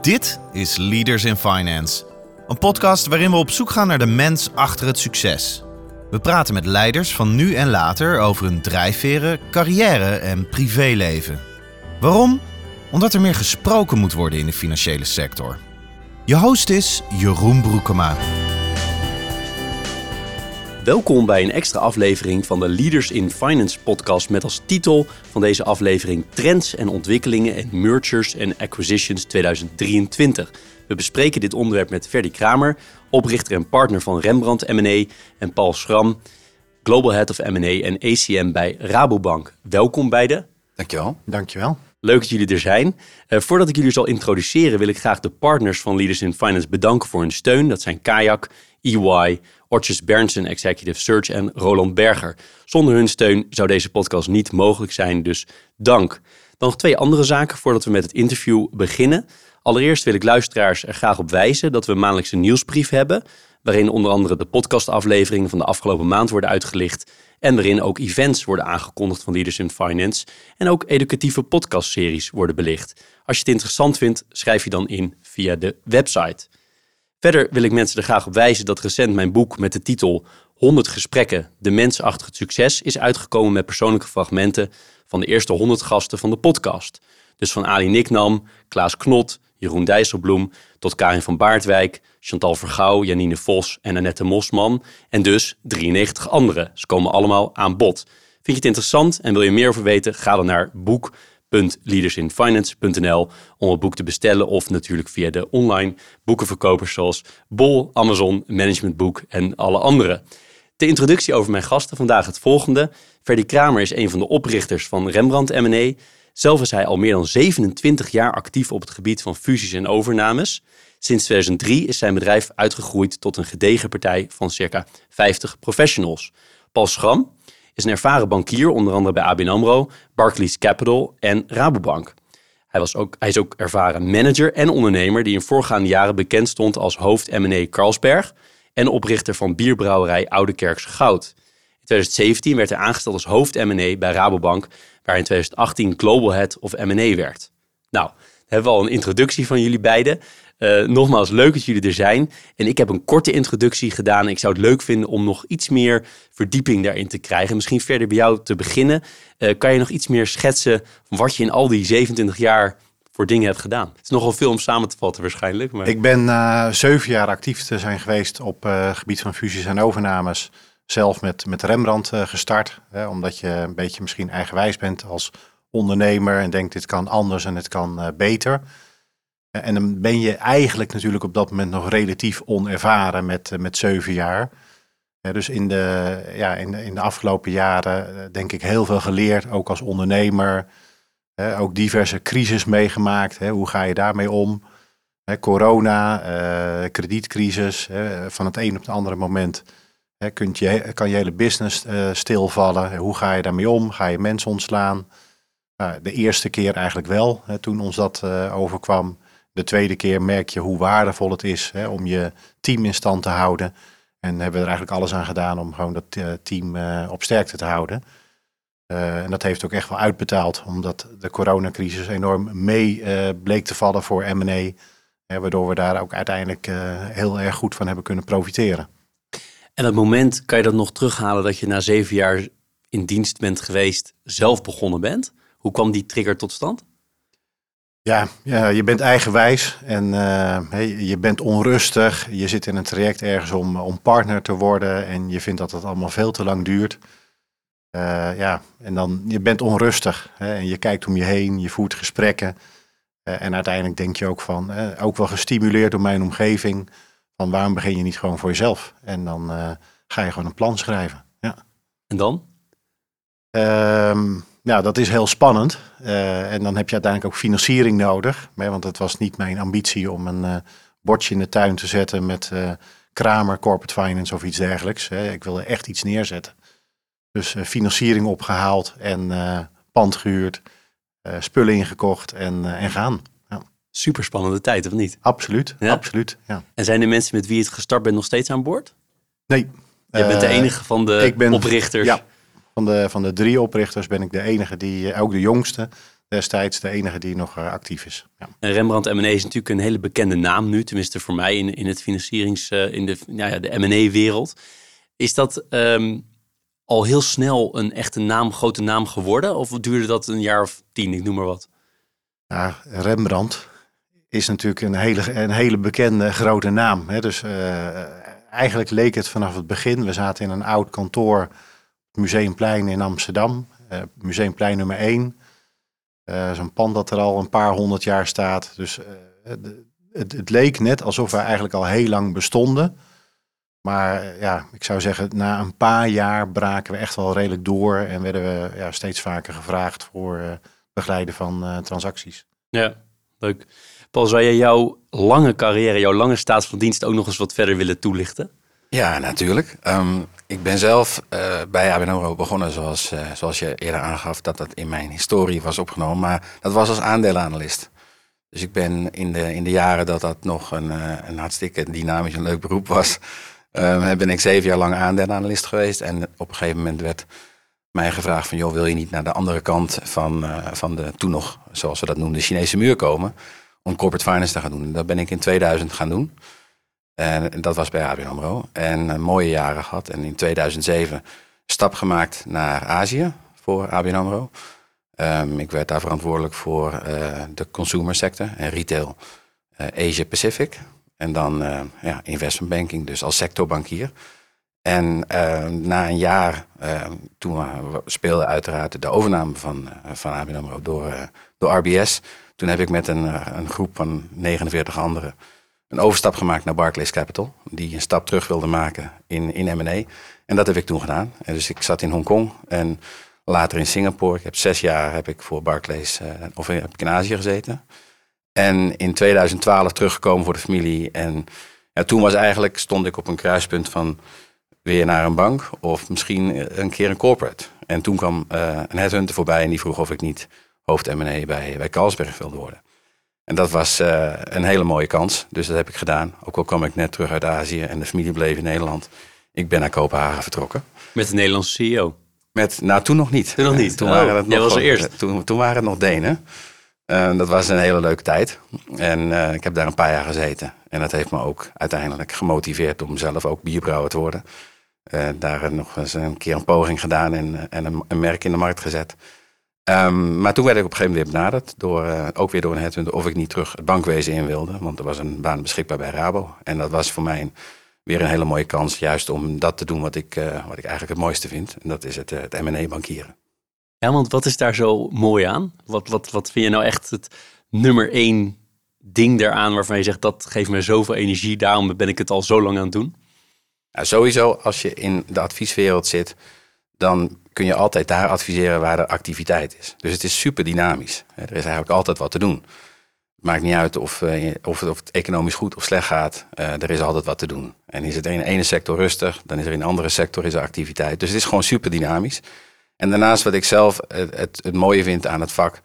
Dit is Leaders in Finance, een podcast waarin we op zoek gaan naar de mens achter het succes. We praten met leiders van nu en later over hun drijfveren, carrière en privéleven. Waarom? Omdat er meer gesproken moet worden in de financiële sector. Je host is Jeroen Broekema. Welkom bij een extra aflevering van de Leaders in Finance podcast met als titel van deze aflevering Trends en ontwikkelingen en mergers en acquisitions 2023. We bespreken dit onderwerp met Ferdy Kramer, oprichter en partner van Rembrandt M&A en Paul Schram, Global Head of M&A en ACM bij Rabobank. Welkom beiden. Dankjewel. Dankjewel. Leuk dat jullie er zijn. Uh, voordat ik jullie zal introduceren, wil ik graag de partners van Leaders in Finance bedanken voor hun steun. Dat zijn Kayak, EY, Orches Berndsen Executive Search en Roland Berger. Zonder hun steun zou deze podcast niet mogelijk zijn, dus dank. Dan nog twee andere zaken voordat we met het interview beginnen. Allereerst wil ik luisteraars er graag op wijzen dat we een maandelijkse nieuwsbrief hebben, waarin onder andere de podcastafleveringen van de afgelopen maand worden uitgelicht en waarin ook events worden aangekondigd van Leaders in Finance en ook educatieve podcastseries worden belicht. Als je het interessant vindt, schrijf je dan in via de website. Verder wil ik mensen er graag op wijzen dat recent mijn boek met de titel 100 gesprekken, de mens achter het succes, is uitgekomen met persoonlijke fragmenten van de eerste 100 gasten van de podcast. Dus van Ali Niknam, Klaas Knot, Jeroen Dijsselbloem, tot Karin van Baardwijk, Chantal Vergouw, Janine Vos en Annette Mosman. En dus 93 anderen. Ze komen allemaal aan bod. Vind je het interessant en wil je meer over weten? Ga dan naar boek www.leadersinfinance.nl om het boek te bestellen of natuurlijk via de online boekenverkopers zoals Bol, Amazon, Managementboek en alle andere. De introductie over mijn gasten vandaag het volgende. Ferdy Kramer is een van de oprichters van Rembrandt M&A. Zelf is hij al meer dan 27 jaar actief op het gebied van fusies en overnames. Sinds 2003 is zijn bedrijf uitgegroeid tot een gedegen partij van circa 50 professionals. Paul Schram is een ervaren bankier, onder andere bij ABN AMRO, Barclays Capital en Rabobank. Hij, was ook, hij is ook ervaren manager en ondernemer die in voorgaande jaren bekend stond als hoofd M&A Carlsberg en oprichter van bierbrouwerij Oude Kerkse Goud. In 2017 werd hij aangesteld als hoofd M&A bij Rabobank, waar in 2018 Global Head of M&A werd. Nou, hebben we al een introductie van jullie beiden. Uh, nogmaals, leuk dat jullie er zijn. En ik heb een korte introductie gedaan. Ik zou het leuk vinden om nog iets meer verdieping daarin te krijgen. Misschien verder bij jou te beginnen. Uh, kan je nog iets meer schetsen wat je in al die 27 jaar voor dingen hebt gedaan? Het is nogal veel om samen te vatten waarschijnlijk. Maar... Ik ben uh, zeven jaar actief te zijn geweest op het gebied van fusies en overnames. Zelf met, met Rembrandt gestart. Hè, omdat je een beetje misschien eigenwijs bent als ondernemer en denkt dit kan anders en het kan beter. En dan ben je eigenlijk natuurlijk op dat moment nog relatief onervaren met, eh, met zeven jaar. dus in de, ja, in, de, in de afgelopen jaren eh, denk ik heel veel geleerd, ook als ondernemer. ook diverse crisis meegemaakt. Hoe ga je daarmee om? Corona, eh, kredietcrisis. Van het een op het andere moment kunt je, kan je hele business stilvallen. Hoe ga je daarmee om? Ga je mensen ontslaan? Nou, de eerste keer eigenlijk wel, toen ons dat overkwam. De tweede keer merk je hoe waardevol het is hè, om je team in stand te houden. En hebben we er eigenlijk alles aan gedaan om gewoon dat uh, team uh, op sterkte te houden. Uh, en dat heeft ook echt wel uitbetaald, omdat de coronacrisis enorm mee bleek te vallen voor M&A. waardoor we daar ook uiteindelijk heel erg goed van hebben kunnen profiteren. En dat moment, kan je dat nog terughalen dat je na zeven jaar in dienst bent geweest, zelf begonnen bent? Hoe kwam die trigger tot stand? Ja, ja, je bent eigenwijs en uh, je bent onrustig. Je zit in een traject ergens om, om partner te worden en je vindt dat het allemaal veel te lang duurt. Uh, ja, en dan je bent onrustig hè, en je kijkt om je heen, je voert gesprekken. Uh, en uiteindelijk denk je ook van, ook wel gestimuleerd door mijn omgeving, van waarom begin je niet gewoon voor jezelf? En dan ga je gewoon een plan schrijven. Ja. En dan? Um, nou, dat is heel spannend. Uh, en dan heb je uiteindelijk ook financiering nodig. Hè, want het was niet mijn ambitie om een uh, bordje in de tuin te zetten met uh, Kramer, Corporate Finance of iets dergelijks. Hè. Ik wilde echt iets neerzetten. Dus financiering opgehaald en pand gehuurd, spullen ingekocht en, en gaan. Ja. Super spannende tijd, of niet? Absoluut, absoluut. Ja. En zijn de mensen met wie je het gestart bent nog steeds aan boord? Nee. Je bent de enige van de ben, oprichters. Ja, van de, van de drie oprichters ben ik de enige die, eh, ook de jongste, destijds de enige die nog actief is. Ja. En Rembrandt M&A is natuurlijk een hele bekende naam nu, tenminste voor mij in, in het financierings, in de, nou ja, de M&A-wereld. Is dat ehm, al heel snel een echte naam, grote naam geworden? Of duurde dat een jaar of tien, ik noem maar wat? Ja, Rembrandt is natuurlijk een hele, een hele bekende grote naam. Hè? Dus uh, eigenlijk leek het vanaf het begin. We zaten in een oud kantoor, Museumplein in Amsterdam. Uh, Museumplein nummer 1. Uh, Zo'n pand dat er al een paar honderd jaar staat. Dus het, het, leek net alsof we eigenlijk al heel lang bestonden. Maar ja, ik zou zeggen, na een paar jaar braken we echt wel redelijk door. En werden we ja, steeds vaker gevraagd voor begeleiden van transacties. Ja, leuk. Paul, zou jij jouw lange carrière, jouw lange staat van dienst ook nog eens wat verder willen toelichten? Ja, natuurlijk. Um, ik ben zelf uh, bij ABN AMRO begonnen, zoals, uh, zoals je eerder aangaf, dat dat in mijn historie was opgenomen. Maar dat was als aandelenanalist. Dus ik ben in de, in de jaren dat dat nog een, uh, een hartstikke dynamisch en leuk beroep was, um, ben ik zeven jaar lang aandelenanalist geweest. En op een gegeven moment werd mij gevraagd van, joh, wil je niet naar de andere kant van, van de toen nog, zoals we dat noemden, de Chinese muur komen? om corporate finance te gaan doen. Dat ben ik in 2000 gaan doen. En dat was bij ABN AMRO. En uh, mooie jaren gehad. En in 2007 stap gemaakt naar Azië voor ABN AMRO. Um, ik werd daar verantwoordelijk voor uh, de consumer sector en retail uh, Asia Pacific. En dan ja, investment banking, dus als sectorbankier. En na een jaar, toen speelde uiteraard de overname van, van ABN AMRO door, door RBS... Toen heb ik met een, eh, een groep van 49 anderen een overstap gemaakt naar Barclays Capital. Die een stap terug wilde maken in, in M&A. En dat heb ik toen gedaan. En dus ik zat in Hongkong en later in Singapore. Ik heb zes jaar heb ik voor Barclays, uh, of heb ik in Azië gezeten. En in 2012 teruggekomen voor de familie. En ja, toen was eigenlijk, stond ik op een kruispunt van weer naar een bank of misschien een keer een corporate. En toen kwam een headhunter voorbij en die vroeg of ik niet hoofd M&A bij, bij Carlsberg wilde worden. En dat was uh, een hele mooie kans. Dus dat heb ik gedaan. Ook al kwam ik net terug uit Azië en de familie bleef in Nederland. Ik ben naar Kopenhagen vertrokken. Met de Nederlandse CEO? Met, nou, toen nog niet. Toen nog niet? Toen, waren, het nog, was er eerst. Toen, toen waren het nog Denen. Uh, dat was een hele leuke tijd. En uh, ik heb daar een paar jaar gezeten. En dat heeft me ook uiteindelijk gemotiveerd om zelf ook bierbrouwer te worden. Daar nog eens een keer een poging gedaan en, en een, een merk in de markt gezet. Um, maar toen werd ik op een gegeven moment benaderd, door, uh, ook weer door een headhunter, of ik niet terug het bankwezen in wilde. Want er was een baan beschikbaar bij Rabo. En dat was voor mij een, weer een hele mooie kans, juist om dat te doen wat ik, uh, wat ik eigenlijk het mooiste vind. En dat is het, uh, het M&A-bankieren. Ja, want wat is daar zo mooi aan? Wat, wat, wat vind je nou echt het nummer één ding daaraan waarvan je zegt, dat geeft me zoveel energie, daarom ben ik het al zo lang aan het doen? Ja, sowieso, als je in de advieswereld zit, dan kun je altijd daar adviseren waar er activiteit is. Dus het is super dynamisch. Er is eigenlijk altijd wat te doen. Het maakt niet uit of, uh, of, of, het economisch goed of slecht gaat. Uh, er is altijd wat te doen. En is het in de ene sector rustig, dan is er in de andere sector is er activiteit. Dus het is gewoon super dynamisch. En daarnaast wat ik zelf het, het, het mooie vind aan het vak,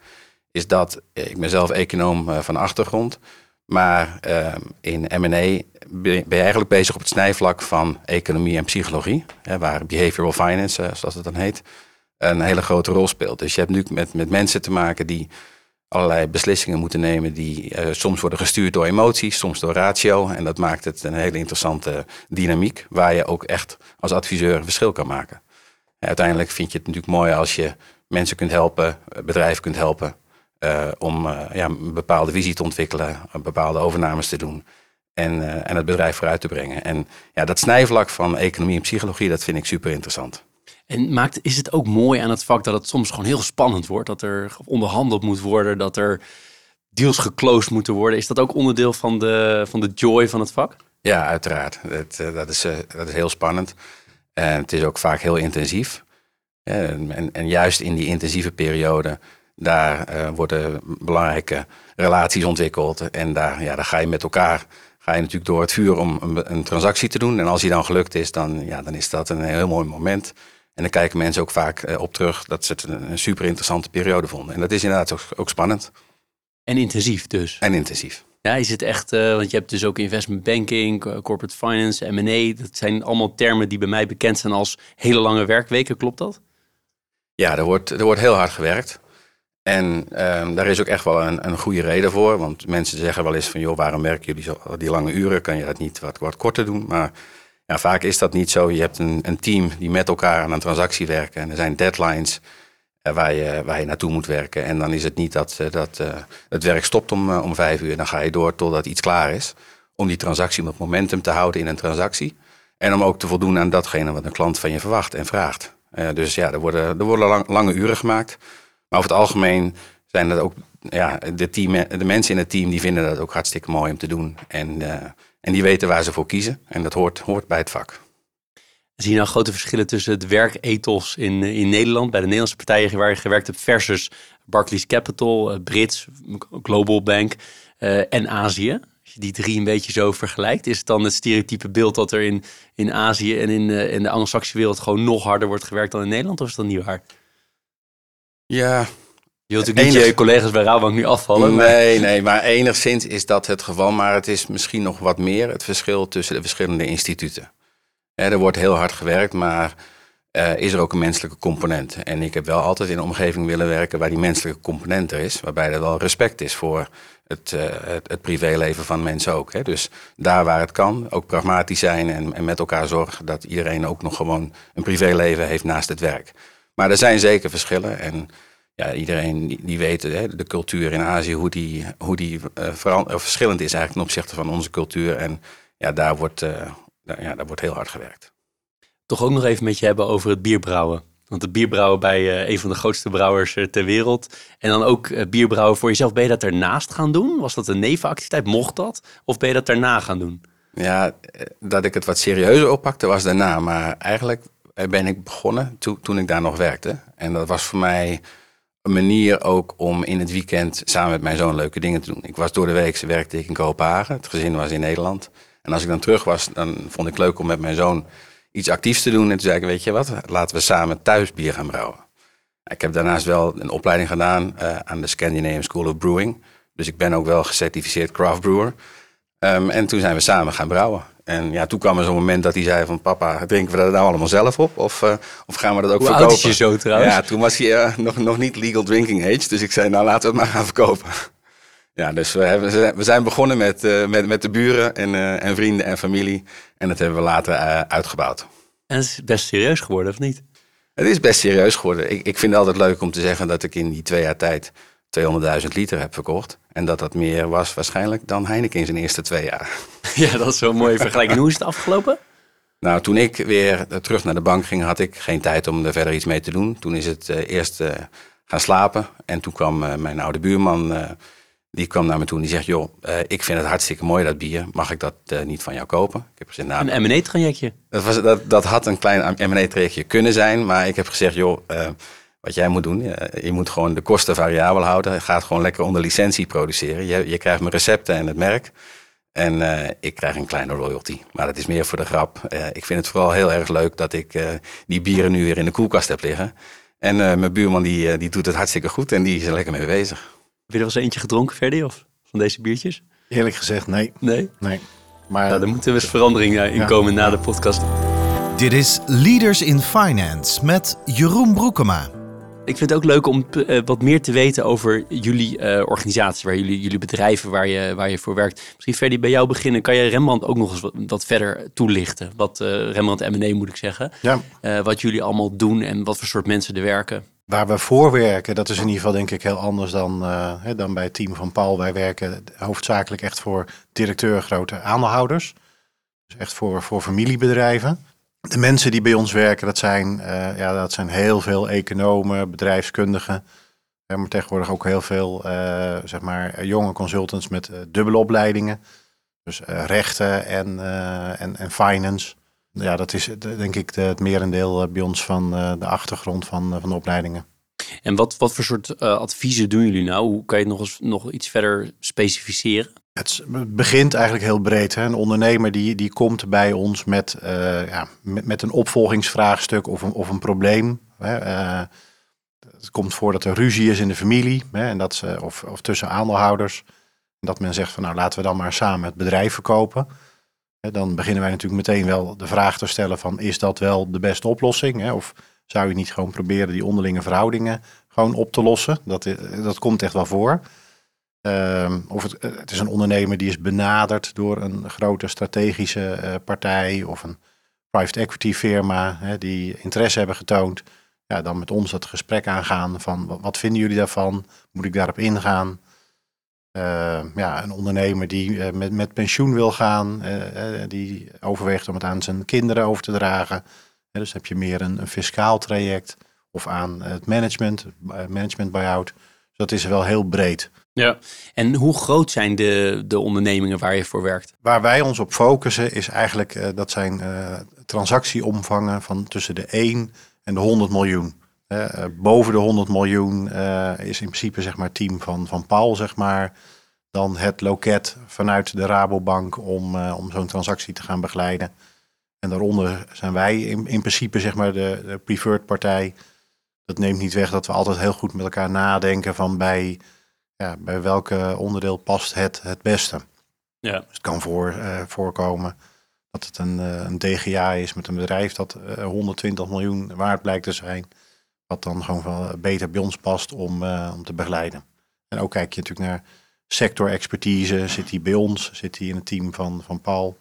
is dat eh, ik ben zelf econoom van achtergrond. Maar uh, in M&A ben je eigenlijk bezig op het snijvlak van economie en psychologie. Hè, waar behavioral finance, eh, zoals het dan heet, een hele grote rol speelt. Dus je hebt nu met, met mensen te maken die allerlei beslissingen moeten nemen die uh, soms worden gestuurd door emoties, soms door ratio. En dat maakt het een hele interessante dynamiek waar je ook echt als adviseur een verschil kan maken. uiteindelijk vind je het natuurlijk mooi als je mensen kunt helpen, bedrijven kunt helpen om ja, een bepaalde visie te ontwikkelen, bepaalde overnames te doen en, uh, en het bedrijf vooruit te brengen. En ja, dat snijvlak van economie en psychologie, dat vind ik super interessant. En maakt, is het ook mooi aan het vak dat het soms gewoon heel spannend wordt? Dat er onderhandeld moet worden, dat er deals geclosed moeten worden. Is dat ook onderdeel van de, van de joy van het vak? Ja, uiteraard. Dat, dat, is, dat is heel spannend. En het is ook vaak heel intensief. En, en, en juist in die intensieve periode daar uh, worden belangrijke relaties ontwikkeld. En daar, ja, daar ga je met elkaar ga je natuurlijk door het vuur om een, een, transactie te doen. En als die dan gelukt is, dan, ja, dan is dat een heel mooi moment. En dan kijken mensen ook vaak uh, op terug dat ze het een, een, super interessante periode vonden. En dat is inderdaad ook, ook, spannend. En intensief dus. En intensief. Ja, is het echt, uh, want je hebt dus ook investment banking, corporate finance, M&A. Dat zijn allemaal termen die bij mij bekend zijn als hele lange werkweken. Klopt dat? Ja, er wordt, er wordt heel hard gewerkt. En ehm, daar is ook echt wel een, een goede reden voor. Want mensen zeggen wel eens van, joh, waarom werken jullie zo, die lange uren? Kan je dat niet wat, wat korter doen? Maar ja, vaak is dat niet zo. Je hebt een, een team die met elkaar aan een transactie werken. En er zijn deadlines eh, waar, je, waar je naartoe moet werken. En dan is het niet dat, eh, dat uh, het werk stopt om, om vijf uur. Dan ga je door totdat iets klaar is. Om die transactie met momentum te houden in een transactie. En om ook te voldoen aan datgene wat een klant van je verwacht en vraagt. dus ja, er worden, er worden lang, lange uren gemaakt. Maar over het algemeen zijn dat ook ja, de, team, de mensen in het team die vinden dat ook hartstikke mooi om te doen. En, uh, en die weten waar ze voor kiezen. En dat hoort, hoort bij het vak. Zie je nou grote verschillen tussen het werkethos in, in Nederland, bij de Nederlandse partijen waar je gewerkt hebt, versus Barclays Capital, Brits, Global Bank uh, en Azië? Als je die drie een beetje zo vergelijkt, is het dan het stereotype beeld dat er in, in Azië en in, in de Anglo-Saxische wereld gewoon nog harder wordt gewerkt dan in Nederland, of is dat niet waar? Ja. Je wilt natuurlijk niet je collega's bij Rabobank nu afvallen. Nee, nee, maar enigszins is dat het geval. Maar het is misschien nog wat meer het verschil tussen de verschillende instituten. er wordt heel hard gewerkt, maar uh, is er ook een menselijke component. En ik heb wel altijd in een omgeving willen werken waar die menselijke component er is. Waarbij er wel respect is voor het, uh, het, het, privéleven van mensen ook. Hè. Dus daar waar het kan, ook pragmatisch zijn en, en met elkaar zorgen dat iedereen ook nog gewoon een privéleven heeft naast het werk. Maar er zijn zeker verschillen. En ja, iedereen die, die weet hè, de cultuur in Azië, hoe die, hoe die uh, verschillend is eigenlijk ten opzichte van onze cultuur. En ja, daar wordt, uh, ja, daar wordt heel hard gewerkt. Toch ook nog even met je hebben over het bierbrouwen. Want het bierbrouwen bij uh, een van de grootste brouwers ter wereld. En dan ook bierbrouwen voor jezelf. Ben je dat ernaast gaan doen? Was dat een nevenactiviteit? Mocht dat? Of ben je dat daarna gaan doen? Ja, dat ik het wat serieuzer oppakte was daarna. Maar eigenlijk ben ik begonnen to, toen ik daar nog werkte. En dat was voor mij een manier ook om in het weekend samen met mijn zoon leuke dingen te doen. Ik was door de week, werkte ik in Kopenhagen. Het gezin was in Nederland. En als ik dan terug was, dan vond ik leuk om met mijn zoon iets actiefs te doen. En toen zei ik, weet je wat, laten we samen thuis bier gaan brouwen. Ik heb daarnaast wel een opleiding gedaan uh, aan de Scandinavian School of Brewing. Dus ik ben ook wel gecertificeerd craft brewer. Um, en toen zijn we samen gaan brouwen. En ja, toen kwam er zo'n moment dat hij zei van papa, drinken we dat nou allemaal zelf op? Of, uh, of gaan we dat ook Hoe verkopen? Hoe je zo trouwens? Ja, toen was hij uh, nog, nog niet legal drinking age. Dus ik zei, nou laten we het maar gaan verkopen. Ja, dus we, hebben, we zijn begonnen met, uh, met, met de buren en, en vrienden en familie. En dat hebben we later uitgebouwd. En het is best serieus geworden, of niet? Het is best serieus geworden. Ik, ik vind het altijd leuk om te zeggen dat ik in die twee jaar tijd 200.000 liter heb verkocht. En dat dat meer was waarschijnlijk dan Heineken in zijn eerste twee jaar. Ja, dat is zo'n mooie vergelijking. Hoe is het afgelopen? Nou, toen ik weer terug naar de bank ging, had ik geen tijd om er verder iets mee te doen. Toen is het uh, eerst uh, gaan slapen. En toen kwam uh, mijn oude buurman, die kwam naar me toe en die zegt... joh, ik vind het hartstikke mooi dat bier. Mag ik dat niet van jou kopen? Ik heb gezegd, nou, een M&A-trajectje? Dat, was, dat, dat had een klein M&A-trajectje kunnen zijn. Maar ik heb gezegd, joh wat jij moet doen. Je, moet gewoon de kosten variabel houden. Je gaat gewoon lekker onder licentie produceren. Je, je krijgt mijn recepten en het merk. En uh, ik krijg een kleine royalty. Maar dat is meer voor de grap. Uh, ik vind het vooral heel erg leuk dat ik uh, die bieren nu weer in de koelkast heb liggen. En mijn buurman die, die doet het hartstikke goed en die is er lekker mee bezig. Heb je er wel eens eentje gedronken, Ferdy, of van deze biertjes? Eerlijk gezegd, nee. Nee? Nee. Maar nou, daar moeten we eens verandering in ja. komen na de podcast. Dit is Leaders in Finance met Jeroen Broekema. Ik vind het ook leuk om uh, wat meer te weten over jullie uh, organisatie, waar jullie, jullie bedrijven waar je, waar je voor werkt. Misschien Ferdy, bij jou beginnen. Kan je Rembrandt ook nog eens wat, wat verder toelichten? Wat uh, Rembrandt M&A moet ik zeggen. Ja. wat jullie allemaal doen en wat voor soort mensen er werken. Waar we voor werken, dat is in ieder geval denk ik heel anders dan, hè, dan bij het team van Paul. Wij werken hoofdzakelijk echt voor directeur grote aandeelhouders. Dus echt voor, voor familiebedrijven. De mensen die bij ons werken, dat zijn, uh, ja, dat zijn heel veel economen, bedrijfskundigen. maar tegenwoordig ook heel veel uh, zeg maar, jonge consultants met uh, dubbele opleidingen. Dus rechten en, en, en finance. Ja, dat is denk ik het merendeel bij ons van de achtergrond van, van de opleidingen. En wat, wat voor soort adviezen doen jullie nou? Hoe kan je het nog, eens, nog iets verder specificeren? Het begint eigenlijk heel breed. Hè? Een ondernemer die, die komt bij ons met, uh, ja, met, een opvolgingsvraagstuk of een, of een probleem. Hè? Uh, het komt voor dat er ruzie is in de familie hè? En dat ze, of, of tussen aandeelhouders. Dat men zegt van nou laten we dan maar samen het bedrijf verkopen. Dan beginnen wij natuurlijk meteen wel de vraag te stellen van is dat wel de beste oplossing? Hè? Of Zou je niet gewoon proberen die onderlinge verhoudingen gewoon op te lossen? Dat, dat komt echt wel voor. Ehm, of het, het, is een ondernemer die is benaderd door een grote strategische partij of een private equity firma hè, die interesse hebben getoond. Ja, dan met ons dat gesprek aangaan van wat vinden jullie daarvan? Moet ik daarop ingaan? Uh, ja, een ondernemer die uh, met, met pensioen wil gaan, die overweegt om het aan zijn kinderen over te dragen. dus heb je meer een, een fiscaal traject of aan het management, management buyout. Dus dat is wel heel breed. Ja, en hoe groot zijn de, de ondernemingen waar je voor werkt? Waar wij ons op focussen is eigenlijk, dat zijn transactieomvangen van tussen de 1 en de 100 miljoen. Uh, boven de 100 miljoen uh, is in principe zeg maar team van, van Paul, zeg maar. Dan het loket vanuit de Rabobank om, uh, om zo'n transactie te gaan begeleiden. En daaronder zijn wij in, in principe zeg maar de, de, preferred partij. Dat neemt niet weg dat we altijd heel goed met elkaar nadenken van bij, ja, bij welke onderdeel past het het beste. Ja. Dus het kan voor, voorkomen dat het een, een DGA is met een bedrijf dat 120 miljoen waard blijkt te zijn wat dan gewoon wel beter bij ons past om, om te begeleiden. En ook kijk je natuurlijk naar sector-expertise. Zit die bij ons? Zit die in het team van, van Paul?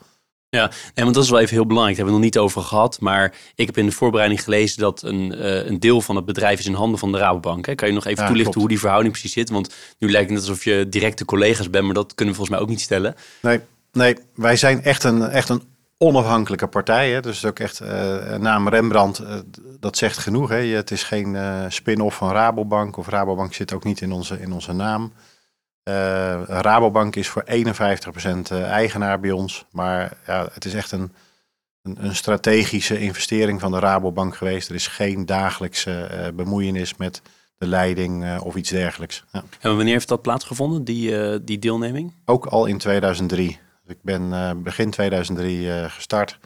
Ja, nee, want dat is wel even heel belangrijk. Daar hebben we nog niet over gehad. Maar ik heb in de voorbereiding gelezen dat een, uh, een deel van het bedrijf is in handen van de Rabobank. Hè? Kan je nog even toelichten hoe die verhouding precies zit? Want nu lijkt het alsof je directe collega's bent, maar dat kunnen we volgens mij ook niet stellen. Nee, nee wij zijn echt een, echt een onafhankelijke partij. Hè? Dus ook echt uh, naam Rembrandt, uh, dat zegt genoeg. Hè? Het is geen spin-off van Rabobank. Of Rabobank zit ook niet in onze, in onze naam. Rabobank is voor 51% eigenaar bij ons. Maar ja, het is echt een, een, een, strategische investering van de Rabobank geweest. Er is geen dagelijkse bemoeienis met de leiding of iets dergelijks. Ja. En wanneer heeft dat plaatsgevonden, die, die deelneming? Ook al in 2003. Ik ben uh, begin 2003 uh, gestart.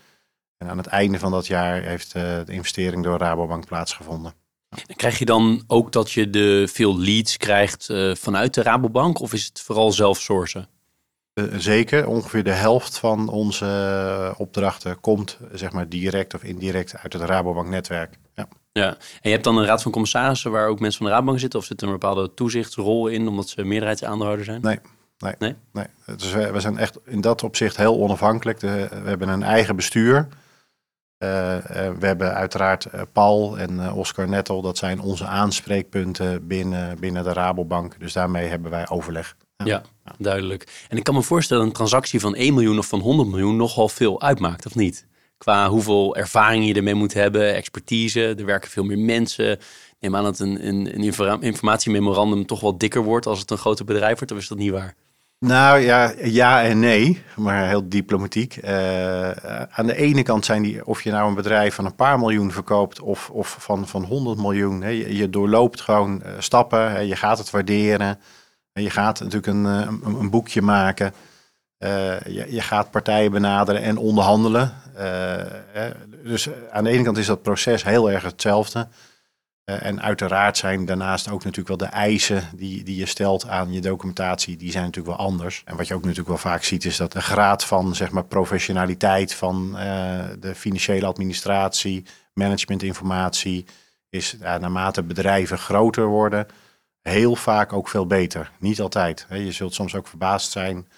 En aan het einde van dat jaar heeft uh, de investering door Rabobank plaatsgevonden. Krijg je dan ook dat je de veel leads krijgt vanuit de Rabobank of is het vooral zelf sourcen? zeker, ongeveer de helft van onze opdrachten komt zeg maar direct of indirect uit het Rabobank netwerk. Ja. ja, en je hebt dan een raad van commissarissen waar ook mensen van de Rabobank zitten of zit er een bepaalde toezichtsrol in omdat ze meerderheidsaandeelhouder zijn? Nee, Nee, nee? nee. Dus we, we, zijn echt in dat opzicht heel onafhankelijk. we hebben een eigen bestuur. Uh, uh, we hebben uiteraard uh, Paul en Oscar Nettel. Dat zijn onze aanspreekpunten binnen, binnen de Rabobank. Dus daarmee hebben wij overleg. Ja. duidelijk. En ik kan me voorstellen een transactie van 1 miljoen of van 100 miljoen nogal veel uitmaakt, of niet? Qua hoeveel ervaring je ermee moet hebben, expertise. Er werken veel meer mensen. Neem aan dat een, een, een informatiememorandum toch wel dikker wordt als het een groter bedrijf wordt, of is dat niet waar? Nou ja, ja en nee, maar heel diplomatiek. Uh, aan de ene kant zijn die, of je nou een bedrijf van een paar miljoen verkoopt of, of van, van 100 miljoen. Hè, je, doorloopt gewoon uh, stappen, hè, je gaat het waarderen. Je gaat natuurlijk een, een, boekje maken. Je, je, gaat partijen benaderen en onderhandelen. dus aan de ene kant is dat proces heel erg hetzelfde. Uh, en uiteraard zijn daarnaast ook natuurlijk wel de eisen die, die je stelt aan je documentatie, die zijn natuurlijk wel anders. En wat je ook natuurlijk wel vaak ziet, is dat de graad van zeg maar, professionaliteit van uh, de financiële administratie, managementinformatie, is naarmate bedrijven groter worden, heel vaak ook veel beter. Niet altijd. Je zult soms ook verbaasd zijn.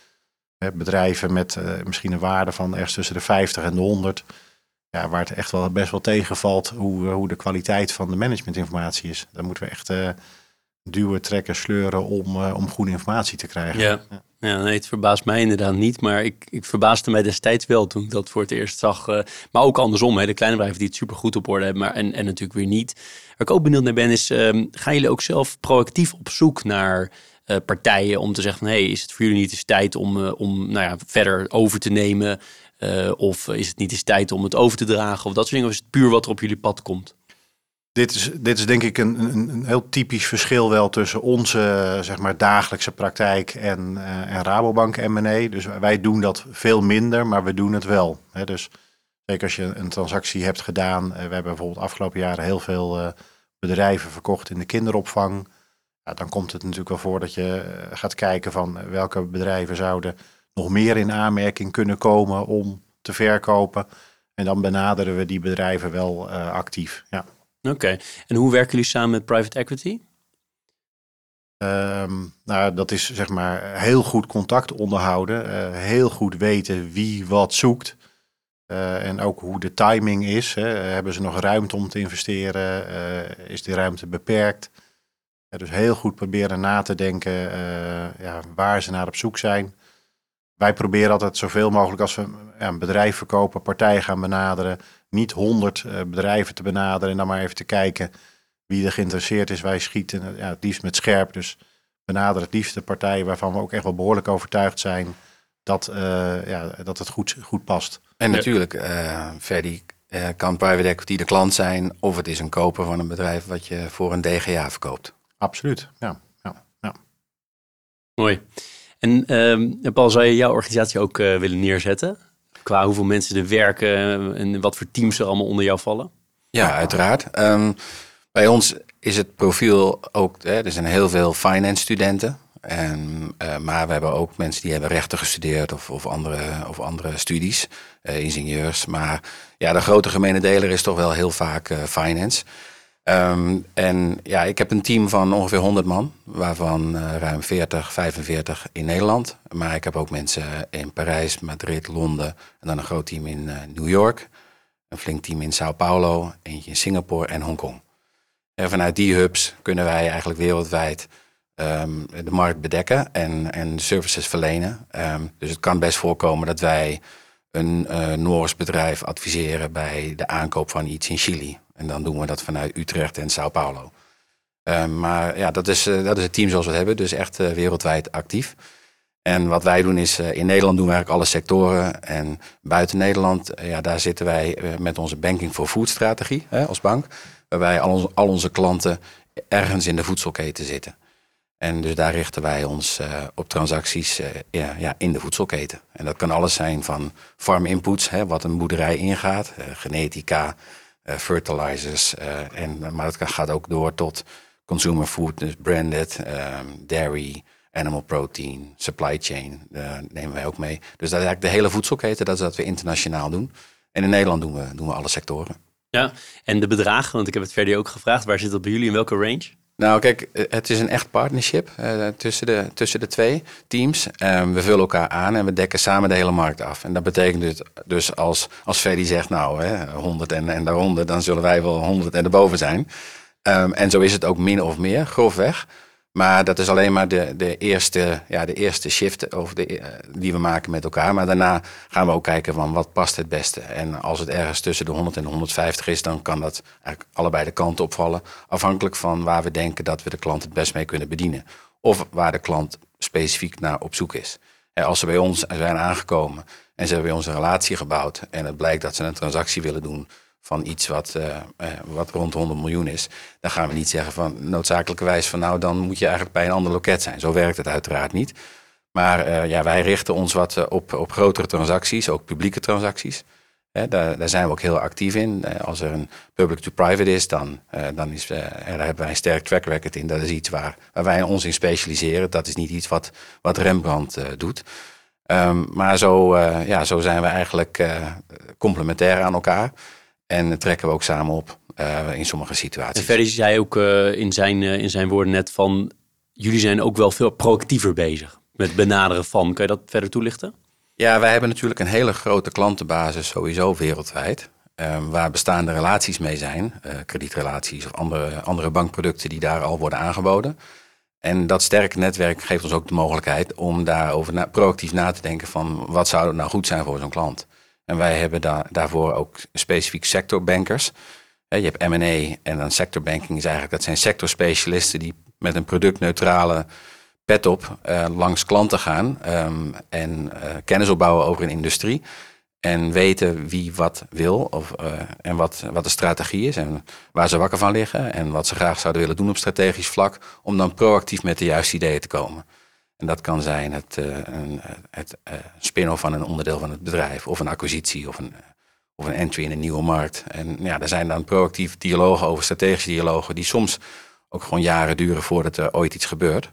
Bedrijven met misschien een waarde van ergens tussen de 50 en de 100 ja, waar het echt wel best wel tegenvalt hoe, hoe de kwaliteit van de managementinformatie is. Daar moeten we echt uh, duwen, trekken, sleuren om, uh, om goede informatie te krijgen. Ja. ja. nee, het verbaast mij inderdaad niet, maar ik, ik verbaasde mij destijds wel toen ik dat voor het eerst zag. Uh, maar ook andersom, hè, de kleine bedrijven die het super goed op orde hebben, maar, en, en natuurlijk weer niet. Waar ik ook benieuwd naar ben is, ehm, gaan jullie ook zelf proactief op zoek naar partijen om te zeggen van, hey, is het voor jullie niet eens tijd om, om nou ja, verder over te nemen? Uh, of is het niet eens tijd om het over te dragen? Of dat soort dingen? Of is het puur wat er op jullie pad komt? Dit is, dit is denk ik een, een, een heel typisch verschil wel tussen onze zeg maar, dagelijkse praktijk en, uh, en Rabobank M&A. Dus wij doen dat veel minder, maar we doen het wel. Hè? Dus zeker als je een transactie hebt gedaan. Uh, we hebben bijvoorbeeld afgelopen jaren heel veel bedrijven verkocht in de kinderopvang. Ja, dan komt het natuurlijk wel voor dat je gaat kijken van welke bedrijven zouden nog meer in aanmerking kunnen komen om te verkopen. En dan benaderen we die bedrijven wel uh, actief. Ja. Oké, en hoe werken jullie samen met private equity? Ehm, nou, dat is zeg maar heel goed contact onderhouden. eh, heel goed weten wie wat zoekt. eh, en ook hoe de timing is. Hè. Hebben ze nog ruimte om te investeren? Eh, is die ruimte beperkt? Ja, dus heel goed proberen na te denken eh, ja, waar ze naar op zoek zijn. Wij proberen altijd zoveel mogelijk als we ja, een bedrijf verkopen, partijen gaan benaderen. Niet honderd eh, bedrijven te benaderen en dan maar even te kijken wie er geïnteresseerd is. Wij schieten eh, ja, het liefst met scherp. Dus benaderen het liefst de partijen waarvan we ook echt wel behoorlijk overtuigd zijn dat, eh, ja, dat het goed, goed past. En natuurlijk, eh Ferdy, eh, kan private equity de klant zijn of het is een koper van een bedrijf wat je voor een DGA verkoopt. Absoluut. Ja, ja, ja. Mooi. En ehm, Paul, zou je jouw organisatie ook eh, willen neerzetten? Qua hoeveel mensen er werken eh, en wat voor teams er allemaal onder jou vallen? Ja, uiteraard. Ehm, bij ons is het profiel ook, hè, er zijn heel veel finance studenten. En, eh, maar we hebben ook mensen die hebben rechten gestudeerd of, of, andere, of andere studies, ingenieurs. Maar ja, de grote gemene deler is toch wel heel vaak eh, finance. Ehm, en ja, ik heb een team van ongeveer 100 man, waarvan eh, ruim 40, 45 in Nederland. Maar ik heb ook mensen in Parijs, Madrid, Londen en dan een groot team in eh, New York. Een flink team in Sao Paulo, eentje in Singapore en Hongkong. En vanuit die hubs kunnen wij eigenlijk wereldwijd ehm, de markt bedekken en, en services verlenen. Ehm, dus het kan best voorkomen dat wij een eh Noors bedrijf adviseren bij de aankoop van iets in Chili. En dan doen we dat vanuit Utrecht en Sao Paulo. Ehm, maar ja, dat is, eh, dat is het team zoals we het hebben, dus echt eh, wereldwijd actief. En wat wij doen is, eh, in Nederland doen we eigenlijk alle sectoren. En buiten Nederland, eh, ja, daar zitten wij eh, met onze Banking for Food strategie hè, als bank. Waarbij al al onze klanten ergens in de voedselketen zitten. En dus daar richten wij ons eh, op transacties eh, ja, ja, in de voedselketen. En dat kan alles zijn van farm inputs, hè, wat een boerderij ingaat, eh, genetica, fertilizers. en, maar het gaat ook door tot consumer food, dus branded, ehm, dairy, animal protein, supply chain, eh, nemen wij ook mee. Dus dat is eigenlijk de hele voedselketen, dat is wat we internationaal doen. En in Nederland doen we, doen we alle sectoren. Ja, en de bedragen, want ik heb het verder ook gevraagd. Waar zit dat bij jullie? In welke range? Nou, kijk, eh, het is een echt partnership eh, tussen, de, tussen de twee teams. Ehm, we vullen elkaar aan en we dekken samen de hele markt af. En dat betekent dus, dus als, als Freddy zegt, nou, hè, 100 en, en daaronder, dan zullen wij wel 100 en erboven zijn. Ehm, en zo is het ook min of meer, grofweg. Maar dat is alleen maar de, de, eerste, ja, de eerste shift over de, eh, die we maken met elkaar. Maar daarna gaan we ook kijken van wat past het beste. En als het ergens tussen de 100 en de 150 is, dan kan dat eigenlijk allebei de kanten opvallen. Afhankelijk van waar we denken dat we de klant het best mee kunnen bedienen. Of waar de klant specifiek naar op zoek is. Als ze bij ons zijn aangekomen en ze hebben bij ons een relatie gebouwd. En het blijkt dat ze een transactie willen doen van iets wat, eh, eh, wat rond 100 miljoen is. Dan gaan we niet zeggen van noodzakelijkerwijs van nou dan moet je eigenlijk bij een ander loket zijn. Zo werkt het uiteraard niet. Maar eh, ja, wij richten ons wat op, op grotere transacties, ook publieke transacties. Daar, daar zijn we ook heel actief in. Als er een public-to-private is, dan, dan is, daar hebben wij een sterk track record in. Dat is iets waar, waar wij ons in specialiseren. Dat is niet iets wat, wat Rembrandt doet. Ehm, maar zo, ja, zo zijn we eigenlijk complementair aan elkaar. En trekken we ook samen op eh, in sommige En situaties. verder zei ook eh, in, zijn, eh, in zijn woorden net van... jullie zijn ook wel veel proactiever bezig met benaderen van. Kan je dat verder toelichten? Ja, wij hebben natuurlijk een hele grote klantenbasis sowieso wereldwijd. ehm, waar bestaande relaties mee zijn. kredietrelaties of andere, andere bankproducten die daar al worden aangeboden. En dat sterke netwerk geeft ons ook de mogelijkheid om daarover na- proactief na te denken van wat zou nou goed zijn voor zo'n klant. En wij hebben daar daarvoor ook specifiek sectorbankers. Je hebt M&A en dan sectorbanking is eigenlijk, dat zijn sectorspecialisten die met een productneutrale pet op eh, langs klanten gaan ehm, en eh, kennis opbouwen over een industrie. En weten wie wat wil of, eh, en wat, wat de strategie is en waar ze wakker van liggen en wat ze graag zouden willen doen op strategisch vlak, om dan proactief met de juiste ideeën te komen. En dat kan zijn het, eh, een, het eh, spin-off van een onderdeel van het bedrijf of een acquisitie of een, of een entry in een nieuwe markt. En ja, er zijn dan proactief dialogen over strategische dialogen die soms ook gewoon jaren duren voordat er ooit iets gebeurt.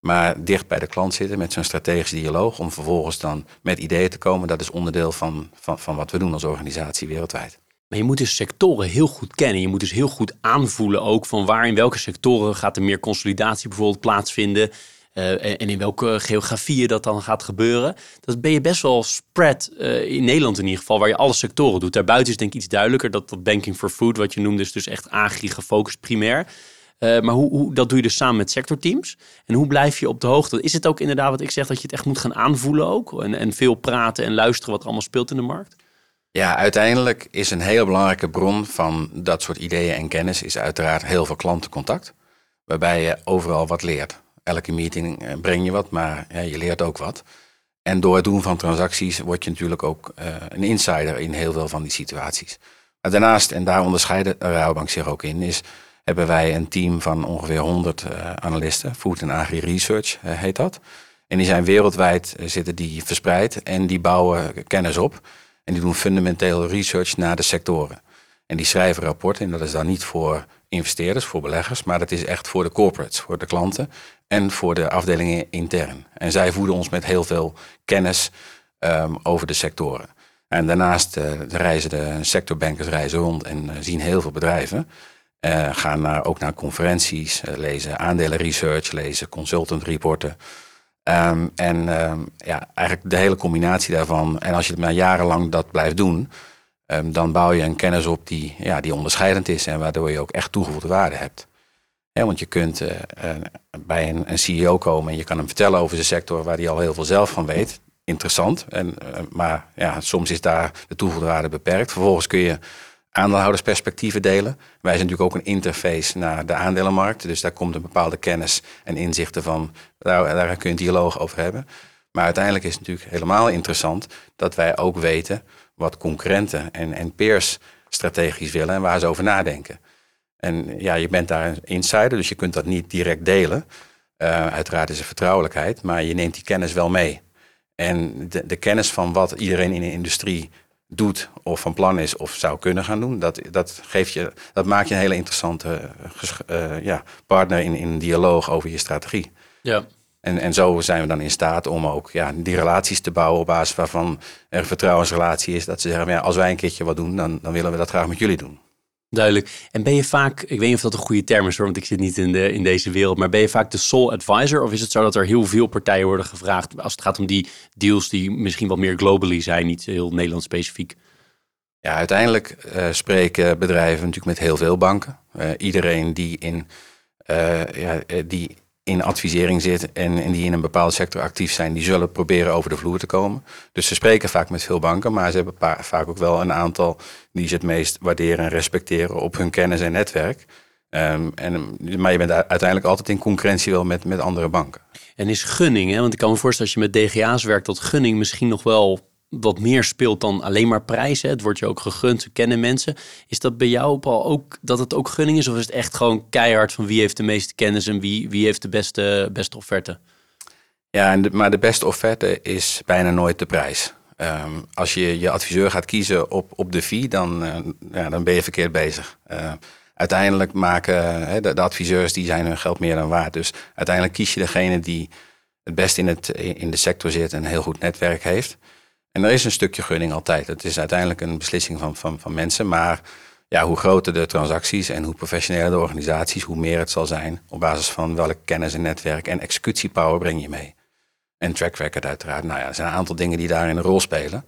Maar dicht bij de klant zitten met zo'n strategische dialoog om vervolgens dan met ideeën te komen, dat is onderdeel van, van, van wat we doen als organisatie wereldwijd. Maar je moet dus sectoren heel goed kennen. Je moet dus heel goed aanvoelen ook van waar in welke sectoren gaat er meer consolidatie bijvoorbeeld plaatsvinden. Uh, en in welke geografieën dat dan gaat gebeuren. Dat ben je best wel spread uh, in Nederland in ieder geval, waar je alle sectoren doet. Daarbuiten is denk ik iets duidelijker dat dat banking for food, wat je noemde, is dus echt agri gefocust primair. Uh, maar hoe, hoe, dat doe je dus samen met sectorteams. En hoe blijf je op de hoogte? Is het ook inderdaad wat ik zeg, dat je het echt moet gaan aanvoelen ook? En, en veel praten en luisteren wat er allemaal speelt in de markt? Ja, uiteindelijk is een heel belangrijke bron van dat soort ideeën en kennis is uiteraard heel veel klantencontact. Waarbij je overal wat leert. Elke meeting eh, breng je wat, maar je leert ook wat. En door het doen van transacties word je natuurlijk ook uh, een insider in heel veel van die situaties. Daarnaast, en daar onderscheidt de Rabobank zich ook in, is hebben wij een team van ongeveer 100 uh, analisten. Food and Agri Research heet dat. En die zijn wereldwijd zitten die verspreid en die bouwen kennis op. En die doen fundamenteel research naar de sectoren. En die schrijven rapporten. En dat is dan niet voor investeerders, voor beleggers. Maar dat is echt voor de corporates, voor de klanten. En voor de afdelingen intern. En zij voeden ons met heel veel kennis um, over de sectoren. En daarnaast uh, reizen de sectorbankers reizen rond en uh, zien heel veel bedrijven. Uh, gaan naar, ook naar conferenties, lezen aandelenresearch, lezen consultant reporten. Um, en um, ja, eigenlijk de hele combinatie daarvan. En als je het maar jarenlang dat blijft doen, dan bouw je een kennis op die, ja, die onderscheidend is en waardoor je ook echt toegevoegde waarde hebt. Ja, want je kunt uh, uh, bij een, een, CEO komen en je kan hem vertellen over zijn sector waar hij al heel veel zelf van weet. Interessant, en, uh, maar ja, soms is daar de toegevoegde waarde beperkt. Vervolgens kun je aandeelhoudersperspectieven delen. Wij zijn natuurlijk ook een interface naar de aandelenmarkt. Dus daar komt een bepaalde kennis en inzichten van. Daar, daar kun je een dialoog over hebben. Maar uiteindelijk is het natuurlijk helemaal interessant dat wij ook weten wat concurrenten en, en peers strategisch willen en waar ze over nadenken. En ja, je bent daar een insider, dus je kunt dat niet direct delen. Uh, uiteraard is er vertrouwelijkheid, maar je neemt die kennis wel mee. En de, de kennis van wat iedereen in de industrie doet of van plan is of zou kunnen gaan doen, dat, dat, geeft je, dat maakt je een hele interessante uh, ja, partner in, in dialoog over je strategie. Ja. En, en zo zijn we dan in staat om ook ja, die relaties te bouwen op basis waarvan er een vertrouwensrelatie is. Dat ze zeggen, ja, als wij een keertje wat doen, dan, dan willen we dat graag met jullie doen. Duidelijk. En ben je vaak, ik weet niet of dat een goede term is hoor, want ik zit niet in, de, in deze wereld, maar ben je vaak de sole advisor? Of is het zo dat er heel veel partijen worden gevraagd als het gaat om die deals die misschien wat meer globally zijn, niet heel Nederland specifiek? Ja, uiteindelijk uh, spreken bedrijven natuurlijk met heel veel banken. Uh, iedereen die in, uh, ja, die in advisering zit en, die in een bepaalde sector actief zijn, die zullen proberen over de vloer te komen. Dus ze spreken vaak met veel banken, maar ze hebben vaak ook wel een aantal die ze het meest waarderen en respecteren op hun kennis en netwerk. Um, en, maar je bent uiteindelijk altijd in concurrentie wel met, met andere banken. En is gunning, hè? want ik kan me voorstellen als je met DGA's werkt, dat gunning misschien nog wel wat meer speelt dan alleen maar prijzen. Het wordt je ook gegund, ze kennen mensen. Is dat bij jou, Paul, ook dat het ook gunning is? Of is het echt gewoon keihard van wie heeft de meeste kennis en wie, wie heeft de beste, beste offerte? Ja, maar de beste offerte is bijna nooit de prijs. Um, als je je adviseur gaat kiezen op, op de fee, dan, uh, ja, dan ben je verkeerd bezig. Uh, uiteindelijk maken de, de, adviseurs die zijn hun geld meer dan waard. Dus uiteindelijk kies je degene die het best in, het, in de sector zit en een heel goed netwerk heeft. En er is een stukje gunning altijd. Het is uiteindelijk een beslissing van, van, van mensen. Maar ja, hoe groter de transacties en hoe professioneler de organisaties, hoe meer het zal zijn. Op basis van welke kennis en netwerk en executiepower breng je mee. En track record uiteraard. Nou ja, er zijn een aantal dingen die daarin een rol spelen.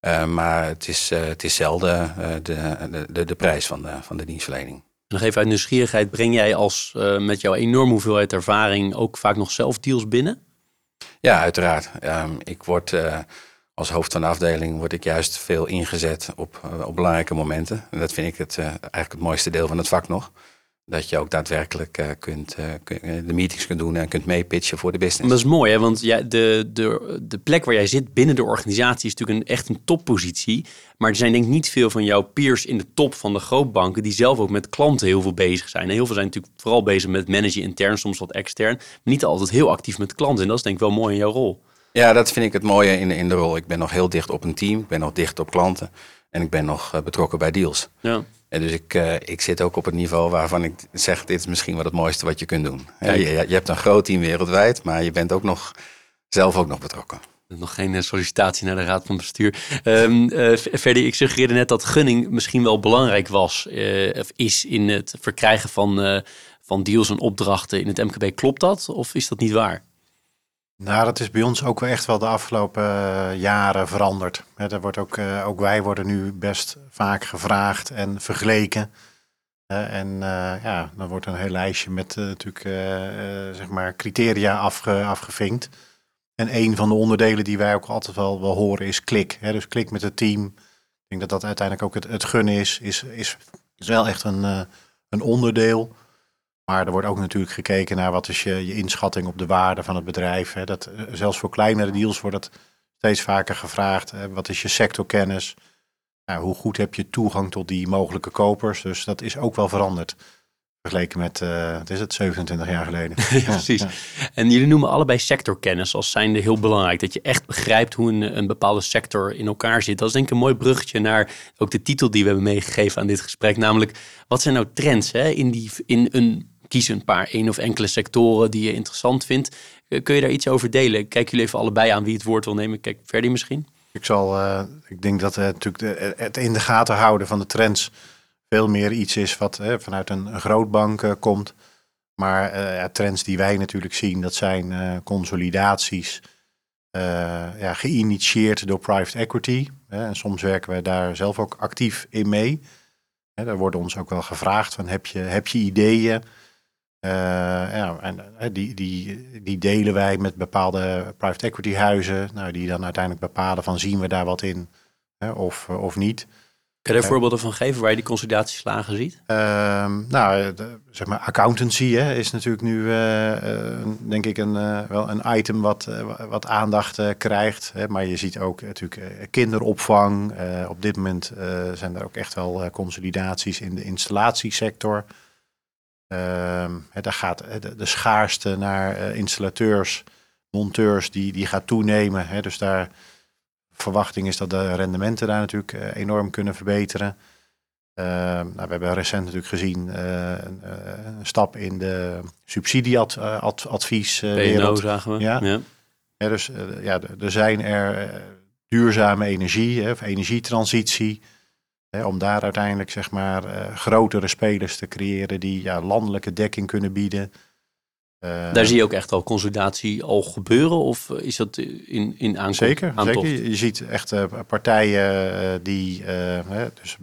Uh, maar het is, uh, het is zelden uh, de, de, de prijs van de, van de dienstverlening. Nog even uit nieuwsgierigheid, breng jij als met jouw enorme hoeveelheid ervaring ook vaak nog zelf deals binnen? Ja, uiteraard. Um, ik word als hoofd van de afdeling word ik juist veel ingezet op, uh, op belangrijke momenten. En dat vind ik het, uh, eigenlijk het mooiste deel van het vak nog. Dat je ook daadwerkelijk uh, kunt, de meetings kunt doen en kunt meepitchen voor de business. Dat is mooi, hè? want ja, de, de, de plek waar jij zit binnen de organisatie is natuurlijk een, echt een toppositie. Maar er zijn denk ik niet veel van jouw peers in de top van de grootbanken die zelf ook met klanten heel veel bezig zijn. En heel veel zijn natuurlijk vooral bezig met managen intern, soms wat extern. Maar niet altijd heel actief met klanten. En dat is denk ik wel mooi in jouw rol. Ja, dat vind ik het mooie in de, in de rol. Ik ben nog heel dicht op een team, ik ben nog dicht op klanten en ik ben nog uh, betrokken bij deals. Ja. En dus ik, uh, ik zit ook op het niveau waarvan ik zeg, dit is misschien wel het mooiste wat je kunt doen. Ja, je, je, hebt een groot team wereldwijd, maar je bent ook nog zelf ook nog betrokken. Nog geen sollicitatie naar de Raad van Bestuur. Um, verder, ik suggereerde net dat gunning misschien wel belangrijk was, of is in het verkrijgen van, van deals en opdrachten in het MKB. Klopt dat of is dat niet waar? Nou, dat is bij ons ook wel echt wel de afgelopen eh, jaren veranderd. er wordt ook, uh, ook wij worden nu best vaak gevraagd en vergeleken. en uh, ja, dan wordt een heel lijstje met natuurlijk zeg maar criteria afge, afgevinkt. En een van de onderdelen die wij ook altijd wel, wel horen is klik. dus klik met het team. Ik denk dat dat uiteindelijk ook het, het gunnen is, is, is, is wel echt een, een onderdeel. Maar er wordt ook natuurlijk gekeken naar wat is je, je inschatting op de waarde van het bedrijf. Hè. Dat, eh, zelfs voor kleinere deals wordt dat steeds vaker gevraagd. Hè. Wat is je sectorkennis? Nou, hoe goed heb je toegang tot die mogelijke kopers? Dus dat is ook wel veranderd. Vergeleken met, uh, het is het, 27 jaar geleden. ja, precies. En jullie noemen allebei sectorkennis als zijnde heel belangrijk. Dat je echt begrijpt hoe een, een bepaalde sector in elkaar zit. Dat is denk ik een mooi bruggetje naar ook de titel die we hebben meegegeven aan dit gesprek. Namelijk, wat zijn nou trends hè, in, die, in een kies een paar, één of enkele sectoren die je interessant vindt. Eh, kun je daar iets over delen? Kijk jullie even allebei aan wie het woord wil nemen. Kijk, Verdi misschien. Ik zal, uh, ik denk dat uh, natuurlijk het in de gaten houden van de trends veel meer iets is wat vanuit een, grootbank komt. Maar trends die wij natuurlijk zien, dat zijn consolidaties. ja, geïnitieerd door private equity. en soms werken wij daar zelf ook actief in mee. daar worden ons ook wel gevraagd van heb je, heb je ideeën? Uh, ja, en uh, die, die, die delen wij met bepaalde private equity huizen, nou, die dan uiteindelijk bepalen van zien we daar wat in of, uh, of niet. Kun je daar voorbeelden van geven waar je die consolidatieslagen ziet? Ehm, nou, de, zeg maar accountancy hè, is natuurlijk nu denk ik een, wel een item wat, wat aandacht krijgt. Hè, maar je ziet ook natuurlijk kinderopvang. op dit moment zijn er ook echt wel consolidaties in de installatiesector. Uh, daar gaat de, de schaarste naar uh, installateurs, monteurs, die, die gaat toenemen. Hè. Dus daar verwachting is dat de rendementen daar natuurlijk uh, enorm kunnen verbeteren. Ehm, nou, we hebben recent natuurlijk gezien uh, een, een, stap in de subsidieadvies. PNO zagen we. Ja. ja. ja dus ja, er zijn er duurzame energie, hè, of energietransitie om daar uiteindelijk zeg maar uh, grotere spelers te creëren die ja, landelijke dekking kunnen bieden. Uh, daar zie je ook echt al consolidatie al gebeuren of is dat in, in aankomst? Zeker, zeker. Je ziet echt uh, partijen die dus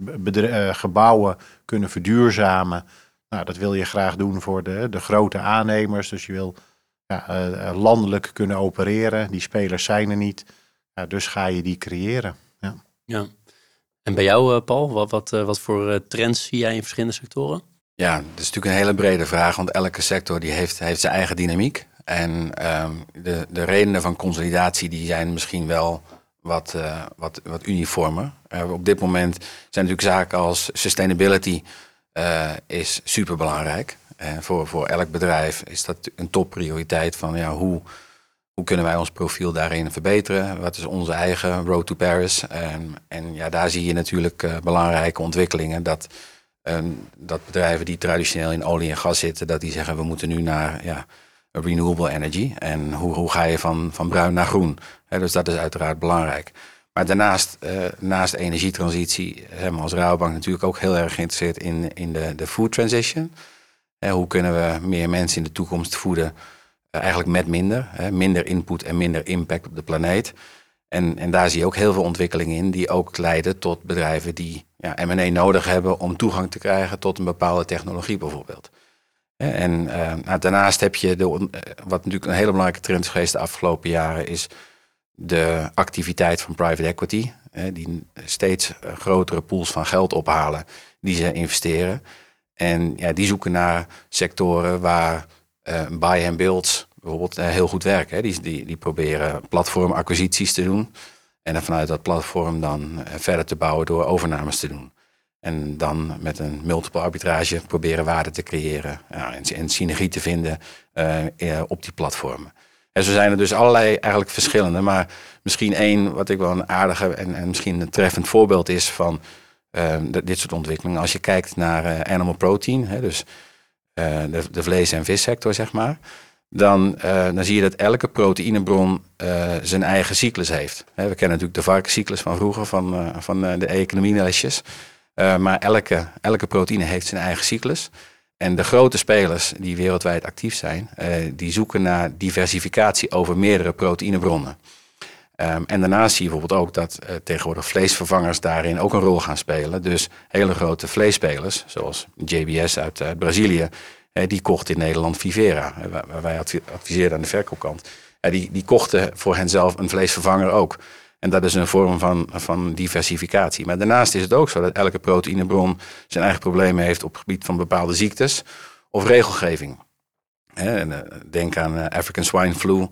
gebouwen kunnen verduurzamen. Nou, dat wil je graag doen voor de, de grote aannemers. Dus je wil ja, landelijk kunnen opereren. Die spelers zijn er niet. Ja, dus ga je die creëren. Ja. ja. En bij jou, eh, Paul, wat, wat, eh, wat voor eh, trends zie jij in verschillende sectoren? Ja, dat is natuurlijk een hele brede vraag, want elke sector die heeft, heeft zijn eigen dynamiek. En ehm, de, de redenen van consolidatie die zijn misschien wel wat, wat, wat uniformer. Op dit moment zijn natuurlijk zaken als sustainability uh, is super belangrijk. voor, voor elk bedrijf is dat een topprioriteit van ja, hoe hoe kunnen wij ons profiel daarin verbeteren? Wat is onze eigen road to Paris? En, en ja, daar zie je natuurlijk uh, belangrijke ontwikkelingen. Dat, uh, dat bedrijven die traditioneel in olie en gas zitten, dat die zeggen we moeten nu naar ja, renewable energy. En hoe, hoe ga je van, van bruin naar groen? dus dat is uiteraard belangrijk. Maar daarnaast, uh, naast energietransitie, zijn we als Rabobank natuurlijk ook heel erg geïnteresseerd in, in de, de food transition. hoe kunnen we meer mensen in de toekomst voeden? Eh, eigenlijk met minder. Hè, minder input en minder impact op de planeet. En, en daar zie je ook heel veel ontwikkelingen in die ook leiden tot bedrijven die ja, nodig hebben om toegang te krijgen tot een bepaalde technologie bijvoorbeeld. En uh, nou, daarnaast heb je, de, eh, wat natuurlijk een hele belangrijke trend is geweest de afgelopen jaren, is de activiteit van private equity. Hè, die steeds grotere pools van geld ophalen die ze investeren. En ja, die zoeken naar sectoren waar buy and builds bijvoorbeeld uh, heel goed werken. Hè. Die, die, die proberen platformacquisities te doen. En dan vanuit dat platform dan uh, verder te bouwen door overnames te doen. En dan met een multiple arbitrage proberen waarde te creëren. En, synergie te vinden op die platformen. En zo zijn er dus allerlei eigenlijk verschillende. Maar misschien één wat ik wel een aardige en, en misschien een treffend voorbeeld is van dit soort ontwikkelingen. Als je kijkt naar animal protein, hè, dus eh, de, de vlees- en vissector, zeg maar. dan, dan zie je dat elke proteïnebron zijn eigen cyclus heeft. we kennen natuurlijk de varkenscyclus van vroeger, van, van de economielesjes. maar elke, elke proteïne heeft zijn eigen cyclus. En de grote spelers die wereldwijd actief zijn, die zoeken naar diversificatie over meerdere proteïnebronnen. Um, en daarnaast zie je bijvoorbeeld ook dat uh, tegenwoordig vleesvervangers daarin ook een rol gaan spelen. Dus hele grote vleesspelers, zoals JBS uit, Brazilië, uh, die kocht in Nederland Vivera. Uh, waar wij adviseerden aan de verkoopkant. die, die kochten voor henzelf een vleesvervanger ook. En dat is een vorm van, van diversificatie. Maar daarnaast is het ook zo dat elke proteïnebron zijn eigen problemen heeft op het gebied van bepaalde ziektes of regelgeving. denk aan African swine flu.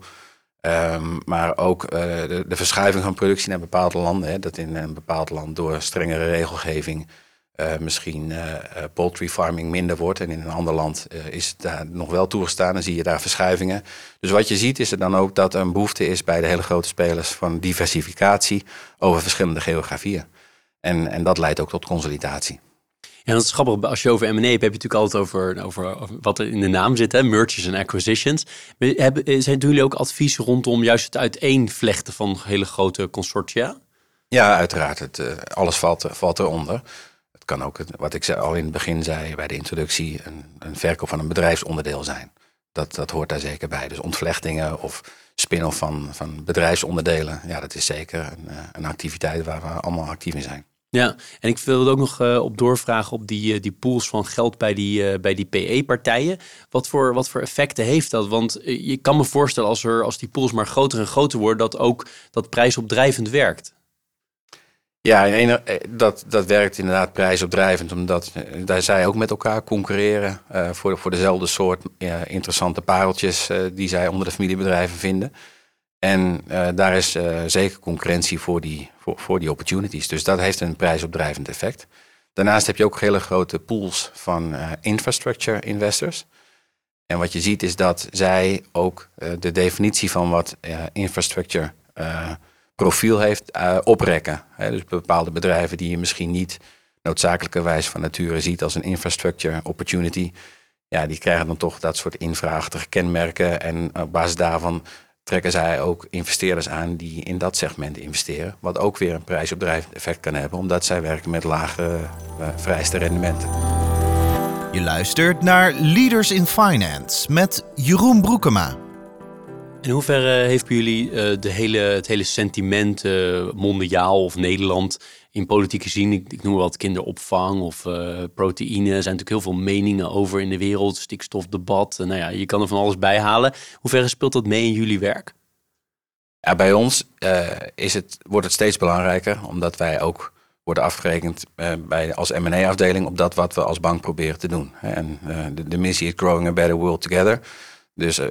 Um, maar ook uh, de, verschuiving van productie naar bepaalde landen. Hè, dat in een bepaald land door strengere regelgeving uh, misschien uh, poultry farming minder wordt. En in een ander land is het daar nog wel toegestaan. Dan zie je daar verschuivingen. Dus wat je ziet is er dan ook dat er een behoefte is bij de hele grote spelers van diversificatie over verschillende geografieën. En, en dat leidt ook tot consolidatie. Ja, dat is grappig. Als je over M&A hebt, heb je natuurlijk altijd over, over, wat er in de naam zit, hè? mergers en acquisitions. Hebben, eh, zijn, jullie ook advies rondom juist het uiteenvlechten van hele grote consortia? Ja, uiteraard. Het, uh, alles valt, valt eronder. Het kan ook, wat ik al in het begin zei bij de introductie, een, een verkoop van een bedrijfsonderdeel zijn. Dat, dat hoort daar zeker bij. Dus ontvlechtingen of spin-off van, van bedrijfsonderdelen. Ja, dat is zeker een, eh, een activiteit waar we allemaal actief in zijn. Ja, en ik wilde ook nog uh, op doorvragen op die, uh, die pools van geld bij die, uh, bij die PE-partijen. Wat voor, wat voor effecten heeft dat? Want je kan me voorstellen als, er, als die pools maar groter en groter worden, dat ook dat prijsopdrijvend werkt. Ja, dat, dat werkt inderdaad prijsopdrijvend, omdat daar zij ook met elkaar concurreren voor, voor dezelfde soort interessante pareltjes die zij onder de familiebedrijven vinden. En uh, daar is uh, zeker concurrentie voor die, voor, voor die opportunities. Dus dat heeft een prijsopdrijvend effect. Daarnaast heb je ook hele grote pools van uh, infrastructure investors. En wat je ziet is dat zij ook de definitie van wat infrastructure profiel heeft oprekken. dus bepaalde bedrijven die je misschien niet noodzakelijkerwijs van nature ziet als een infrastructure opportunity. Ja, die krijgen dan toch dat soort infraachtige kenmerken. En op basis daarvan trekken zij ook investeerders aan die in dat segment investeren. Wat ook weer een prijsopdrijvend effect kan hebben, omdat zij werken met lage uh, vrijste rendementen. Je luistert naar Leaders in Finance met Jeroen Broekema. In hoeverre heeft bij jullie uh, de hele, het hele sentiment uh, mondiaal of Nederland in politieke zin, ik, ik noem wat kinderopvang of uh, proteïne. Er zijn natuurlijk heel veel meningen over in de wereld, stikstofdebat. nou ja, je kan er van alles bij halen. Hoe ver speelt dat mee in jullie werk? Ja, bij ons uh, is het, wordt het steeds belangrijker, omdat wij ook worden afgerekend bij, als M&A-afdeling op dat wat we als bank proberen te doen. En de, de, missie is Growing a Better World Together. Dus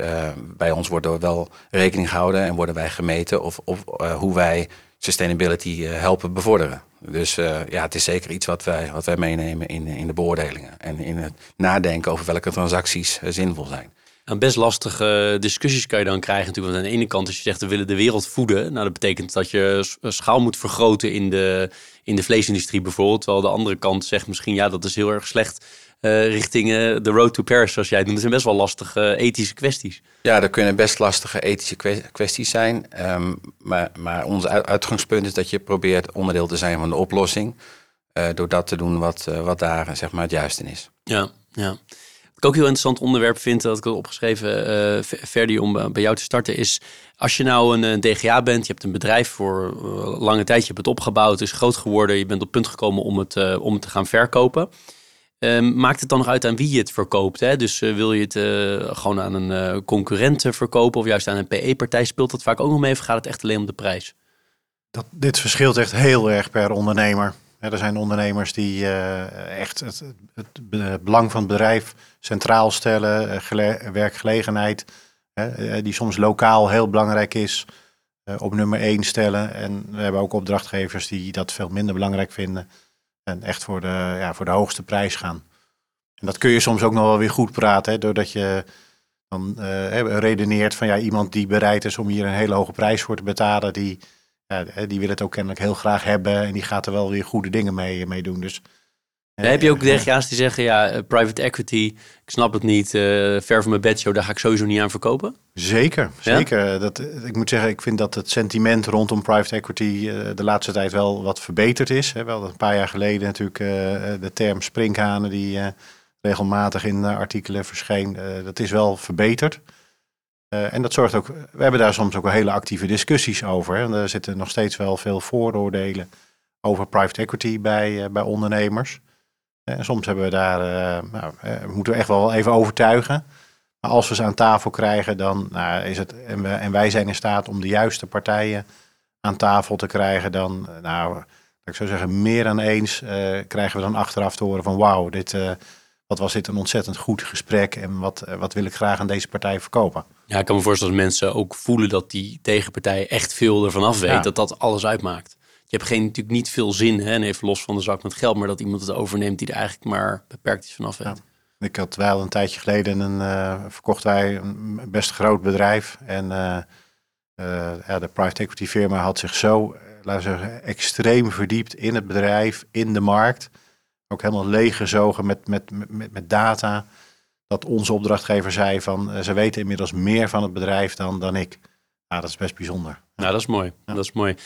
bij ons wordt er wel rekening gehouden en worden wij gemeten of, of hoe wij sustainability helpen bevorderen. Dus uh, ja, het is zeker iets wat wij, wat wij meenemen in, in de beoordelingen. En in het nadenken over welke transacties uh, zinvol zijn. En best lastige discussies kan je dan krijgen natuurlijk. Want aan de ene kant als je zegt we willen de wereld voeden. Nou dat betekent dat je schaal moet vergroten in de, in de vleesindustrie bijvoorbeeld. Terwijl de andere kant zegt misschien ja dat is heel erg slecht uh, richting de road to Paris zoals jij het noemt. Dat zijn best wel lastige ethische kwesties. Ja, er kunnen best lastige ethische kwesties zijn. Um, maar, maar ons uitgangspunt is dat je probeert onderdeel te zijn van de oplossing. Uh, door dat te doen wat, wat daar zeg maar, het juiste is. Ja, ja. Wat ik ook heel interessant onderwerp vind, dat ik had opgeschreven, uh, Ferdi, om bij jou te starten, is als je nou een, DGA bent, je hebt een bedrijf voor lange tijd, je hebt het opgebouwd, is groot geworden, je bent op punt gekomen om het, om het te gaan verkopen. Um, maakt het dan nog uit aan wie je het verkoopt? Hè? Dus uh, wil je het uh, gewoon aan een uh, concurrent verkopen of juist aan een PE-partij? Speelt dat vaak ook nog mee of gaat het echt alleen om de prijs? Dat, dit verschilt echt heel erg per ondernemer. er zijn ondernemers die echt het, het, belang van het bedrijf centraal stellen, werkgelegenheid, die soms lokaal heel belangrijk is, op nummer één stellen. En we hebben ook opdrachtgevers die dat veel minder belangrijk vinden. En echt voor de, ja, voor de hoogste prijs gaan. En dat kun je soms ook nog wel weer goed praten, hè, doordat je dan uh, redeneert van ja, iemand die bereid is om hier een hele hoge prijs voor te betalen, die, die wil het ook kennelijk heel graag hebben en die gaat er wel weer goede dingen mee, mee doen. Dus heb je ook DGA's die zeggen, ja, eh, private equity, ik snap het niet, uh, ver van mijn bedshow, daar ga ik sowieso niet aan verkopen? Zeker, zeker. Dat, ik moet zeggen, ik vind dat het sentiment rondom private equity uh, de laatste tijd wel wat verbeterd is. Hè. Wel een paar jaar geleden natuurlijk de term sprinkhanen die regelmatig in artikelen verscheen. dat is wel verbeterd. en dat zorgt ook, we hebben daar soms ook wel hele actieve discussies over. Hè. En er zitten nog steeds wel veel vooroordelen over private equity bij, bij ondernemers. En soms hebben we daar, uh, nou, uh, moeten we echt wel even overtuigen. Maar als we ze aan tafel krijgen, dan nou, is het. En, we, en, wij zijn in staat om de juiste partijen aan tafel te krijgen, dan, eh, nou, ik zou zeggen, meer dan eens krijgen we dan achteraf te horen van wauw, dit, wat was dit een ontzettend goed gesprek en wat, wat wil ik graag aan deze partij verkopen. Ja, ik kan me voorstellen dat mensen ook voelen dat die tegenpartij echt veel ervan af weet, dat dat alles uitmaakt je hebt geen, natuurlijk niet veel zin, hè, en even los van de zak met geld, maar dat iemand het overneemt die er eigenlijk maar beperkt iets vanaf weet. Ik had wel een tijdje geleden een, uh, verkocht wij een best groot bedrijf. En uh, uh, ja, de private equity firma had zich zo, laten we zeggen, extreem verdiept in het bedrijf, in de markt. Ook helemaal leeggezogen met, met, met, met data. Dat onze opdrachtgever zei van, ze weten inmiddels meer van het bedrijf dan, dan ik. Nou, dat is best bijzonder. Nou, dat is mooi. Ja. Dat is mooi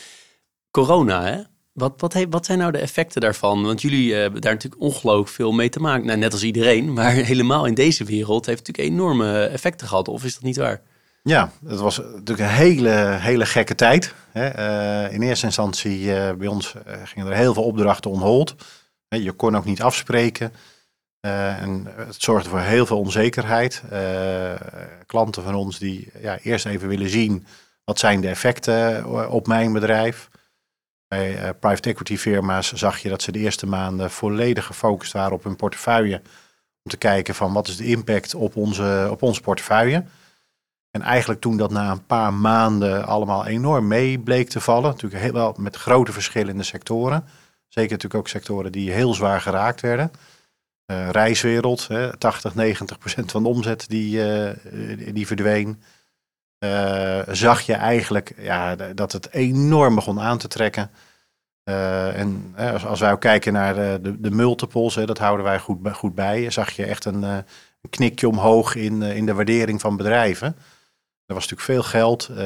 corona, hè? Wat, wat, wat zijn nou de effecten daarvan? Want jullie hebben daar natuurlijk ongelooflijk veel mee te maken. Nou, net als iedereen, maar helemaal in deze wereld heeft het natuurlijk enorme effecten gehad. Of is dat niet waar? Ja, het was natuurlijk een hele, hele gekke tijd. Uh, in eerste instantie uh, bij ons gingen er heel veel opdrachten on hold. je kon ook niet afspreken. en het zorgde voor heel veel onzekerheid. klanten van ons die ja, eerst even willen zien... wat zijn de effecten op mijn bedrijf... Bij uh, private equity firma's zag je dat ze de eerste maanden volledig gefocust waren op hun portefeuille. Om te kijken van wat is de impact op onze, op onze portefeuille. En eigenlijk toen dat na een paar maanden allemaal enorm mee bleek te vallen. Natuurlijk heel wel met grote verschillen in de sectoren. Zeker natuurlijk ook sectoren die heel zwaar geraakt werden. Uh, reiswereld, hè, 80, 90 procent van de omzet die, uh, die verdween. Uh, zag je eigenlijk ja, dat het enorm begon aan te trekken. Uh, en als, als, wij ook kijken naar de, de, de multiples, hè, dat houden wij goed, goed bij, zag je echt een, een knikje omhoog in, in de waardering van bedrijven. Er was natuurlijk veel geld, uh,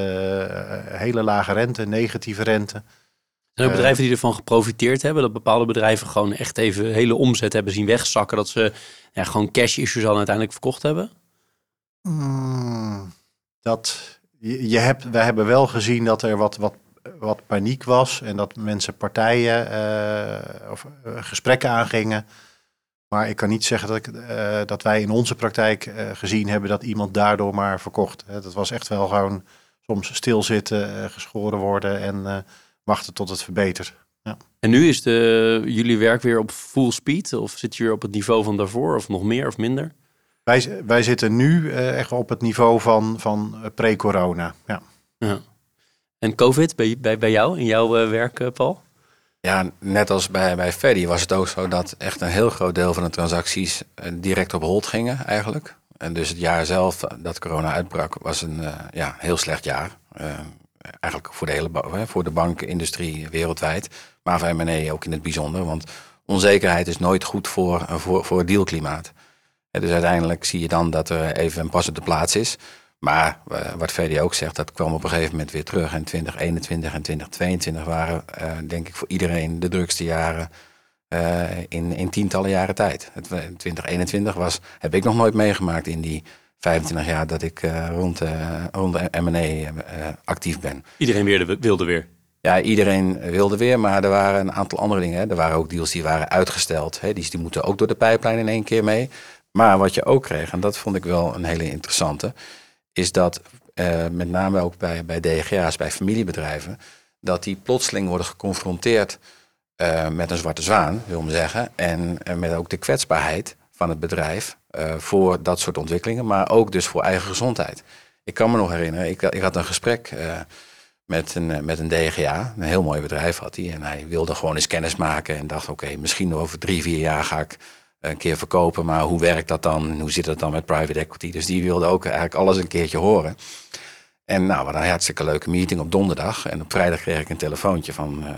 hele lage rente, negatieve rente. Zijn er bedrijven die ervan geprofiteerd hebben? Dat bepaalde bedrijven gewoon echt even hele omzet hebben zien wegzakken. Dat ze ja, gewoon cash issues al uiteindelijk verkocht hebben? Mm, dat, je, hebt, we hebben wel gezien dat er wat, wat, wat paniek was en dat mensen partijen uh, of uh, gesprekken aangingen. Maar ik kan niet zeggen dat, ik, uh, dat wij in onze praktijk gezien hebben dat iemand daardoor maar verkocht. Dat was echt wel gewoon soms stilzitten, geschoren worden en wachten tot het verbetert. Ja. En nu is de, jullie werk weer op full speed? Of zit je weer op het niveau van daarvoor of nog meer of minder? Wij, wij zitten nu uh, echt op het niveau van, van eh, pre-corona. Ja. ja. En COVID bij, bij, bij jou in jouw uh, werk, Paul? Ja, net als bij, bij was het ook zo dat echt een heel groot deel van de transacties direct op hold gingen eigenlijk. En dus het jaar zelf dat corona uitbrak was een ja, heel slecht jaar. eigenlijk voor de hele voor de bankindustrie wereldwijd, maar voor M&A ook in het bijzonder. Want onzekerheid is nooit goed voor, voor, voor het dealklimaat. Dus uiteindelijk zie je dan dat er even een pas op de plaats is. Maar uh, wat VD ook zegt, dat kwam op een gegeven moment weer terug. En 2021 en 2022 waren, uh, denk ik, voor iedereen de drukste jaren uh, in, in tientallen jaren tijd. Het, 2021 was, heb ik nog nooit meegemaakt in die 25 jaar dat ik rond, rond de M&A actief ben. Iedereen wilde, wilde weer? Ja, iedereen wilde weer, maar er waren een aantal andere dingen. Hè. Er waren ook deals die waren uitgesteld. Hè. Die, die moeten ook door de pijplijn in één keer mee. Maar wat je ook kreeg, en dat vond ik wel een hele interessante, is dat uh, met name ook bij, bij DGA's, bij familiebedrijven, dat die plotseling worden geconfronteerd uh, met een zwarte zwaan, wil ik zeggen, en uh, met ook de kwetsbaarheid van het bedrijf voor dat soort ontwikkelingen, maar ook dus voor eigen gezondheid. Ik kan me nog herinneren, ik, ik had een gesprek met een, met een DGA, een heel mooi bedrijf had hij, en hij wilde gewoon eens kennis maken en dacht, oké, misschien over drie, vier jaar ga ik een keer verkopen. Maar hoe werkt dat dan? Hoe zit het dan met private equity? Dus die wilde ook eigenlijk alles een keertje horen. En nou, we hadden een hartstikke leuke meeting op donderdag. En op vrijdag kreeg ik een telefoontje van, uh,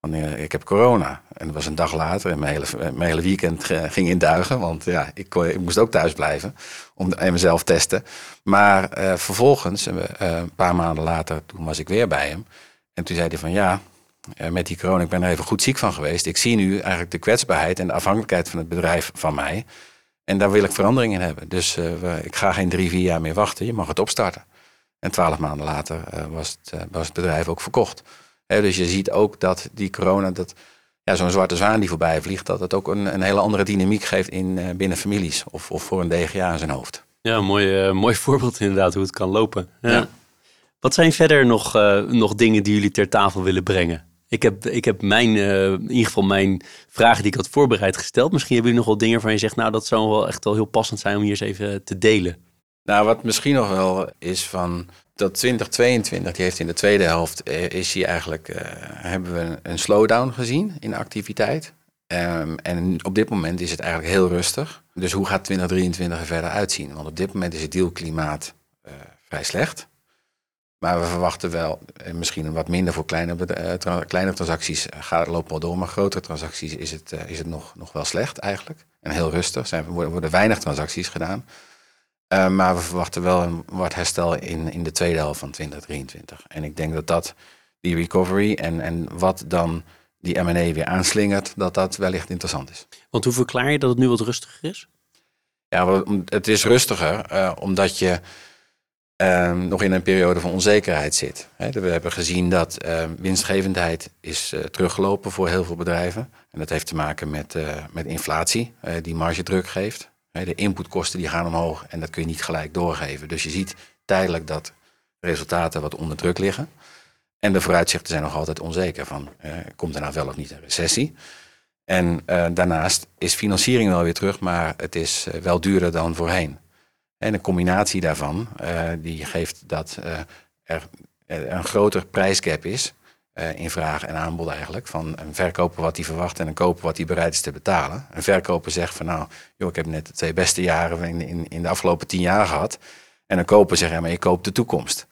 Van, eh, ik heb corona. En dat was een dag later en mijn hele, mijn hele weekend eh, ging in duigen. Want ja, ik, ik moest ook thuis blijven om, en mezelf testen. Maar eh, vervolgens, eh, een paar maanden later, toen was ik weer bij hem. En toen zei hij van ja, eh, met die corona, ik ben er even goed ziek van geweest. Ik zie nu eigenlijk de kwetsbaarheid en de afhankelijkheid van het bedrijf van mij. En daar wil ik verandering in hebben. Dus eh, we- ik ga geen drie, vier jaar meer wachten. Je mag het opstarten. En twaalf maanden later eh, was, het, eh, was het bedrijf ook verkocht. Dus je ziet ook dat die corona, dat, ja, zo'n zwarte zwaan die voorbij vliegt, dat het ook een, een hele andere dynamiek geeft in, eh, binnen families. Of, of voor een DGA in zijn hoofd. Ja, mooi, eh, mooi voorbeeld inderdaad hoe het kan lopen. Ja. Ja. Wat zijn verder nog, eh, nog dingen die jullie ter tafel willen brengen? Ik heb, ik heb mijn, eh, in ieder geval mijn vragen die ik had voorbereid gesteld. Misschien hebben jullie nog wel dingen waarvan je zegt, nou dat zou wel echt wel heel passend zijn om hier eens even te delen. Nou, wat misschien nog wel is van dat 2022, die heeft in de tweede helft, eh, is hier eigenlijk, eh, hebben we een, slowdown gezien in activiteit. Ehm, en op dit moment is het eigenlijk heel rustig. Dus hoe gaat 2023 er verder uitzien? Want op dit moment is het dealklimaat vrij slecht. Maar we verwachten wel, eh, misschien wat minder voor kleine, eh, tra- kleine transacties eh, gaat lopen wel door. Maar grotere transacties is het, is het nog, nog wel slecht eigenlijk. En heel rustig. Er zijn, worden, worden weinig transacties gedaan. Uh, maar we verwachten wel een wat herstel in, in de tweede helft van 2023. En ik denk dat dat, die recovery en, en wat dan die M&A weer aanslingert, dat dat wellicht interessant is. Want hoe verklaar je dat het nu wat rustiger is? Ja, het is rustiger uh, omdat je uh, nog in een periode van onzekerheid zit. We hebben gezien dat uh, winstgevendheid is uh, teruggelopen voor heel veel bedrijven. En dat heeft te maken met, uh, met inflatie, uh, die margedruk geeft. De inputkosten die gaan omhoog en dat kun je niet gelijk doorgeven. Dus je ziet tijdelijk dat resultaten wat onder druk liggen. En de vooruitzichten zijn nog altijd onzeker van, komt er nou wel of niet een recessie? En daarnaast is financiering wel weer terug, maar het is wel duurder dan voorheen. En een combinatie daarvan, uh, die geeft dat er een groter prijsgap is in vraag en aanbod eigenlijk. Van een verkoper wat hij verwacht en een koper wat hij bereid is te betalen. Een verkoper zegt van nou, joh, ik heb net de twee beste jaren in, in, in de afgelopen tien jaar gehad. En een koper zegt, ja, maar je koopt de toekomst.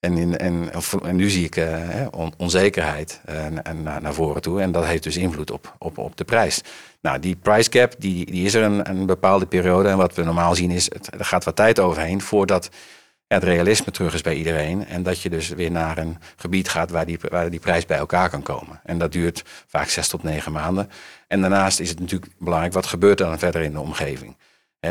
En, in, en, en nu zie ik on, onzekerheid uh, en, naar, naar voren toe. En dat heeft dus invloed op, op, op de prijs. Nou, die price cap die, die is er een, een bepaalde periode. En wat we normaal zien is, het, er gaat wat tijd overheen voordat het realisme terug is bij iedereen. En dat je dus weer naar een gebied gaat waar die, waar die prijs bij elkaar kan komen. En dat duurt vaak zes tot negen maanden. En daarnaast is het natuurlijk belangrijk, wat gebeurt er dan verder in de omgeving?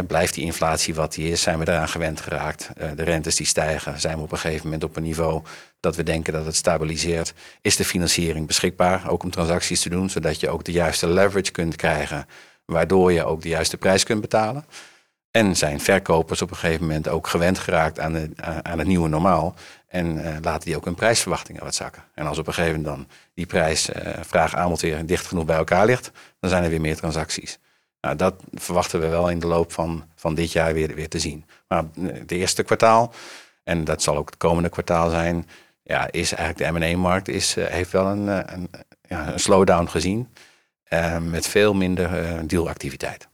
Blijft die inflatie wat die is? Zijn we eraan gewend geraakt? Uh, de rentes die stijgen, zijn we op een gegeven moment op een niveau dat we denken dat het stabiliseert? Is de financiering beschikbaar, ook om transacties te doen, zodat je ook de juiste leverage kunt krijgen, waardoor je ook de juiste prijs kunt betalen? En zijn verkopers op een gegeven moment ook gewend geraakt aan, de, aan het nieuwe normaal? En uh, laten die ook hun prijsverwachtingen wat zakken? En als op een gegeven moment dan die prijs, vraag aanbod weer dicht genoeg bij elkaar ligt, dan zijn er weer meer transacties. Nou, dat verwachten we wel in de loop van, van dit jaar weer, weer te zien. Maar het eerste kwartaal, en dat zal ook het komende kwartaal zijn, ja, is eigenlijk de M&A-markt is, uh, heeft wel een, een, ja, een slowdown gezien. Uh, met veel minder uh, dealactiviteit.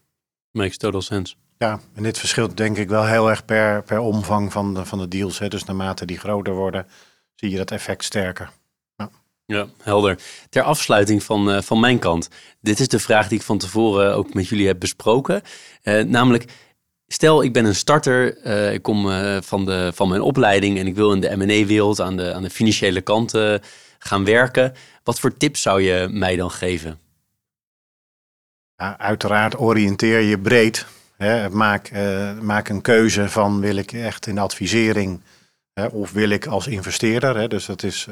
Makes total sense. Ja, en dit verschilt denk ik wel heel erg per, per omvang van de, van de deals. Hè. Dus naarmate die groter worden, zie je dat effect sterker. Ja, helder. Ter afsluiting van, uh, van mijn kant. Dit is de vraag die ik van tevoren ook met jullie heb besproken. Uh, namelijk, stel ik ben een starter. Uh, ik kom van, de, van mijn opleiding en ik wil in de M&A-wereld aan de, aan de financiële kant gaan werken. Wat voor tips zou je mij dan geven? Ja, uiteraard oriënteer je breed. Hè. Maak, maak een keuze van wil ik echt in advisering of wil ik als investeerder. Dus dat is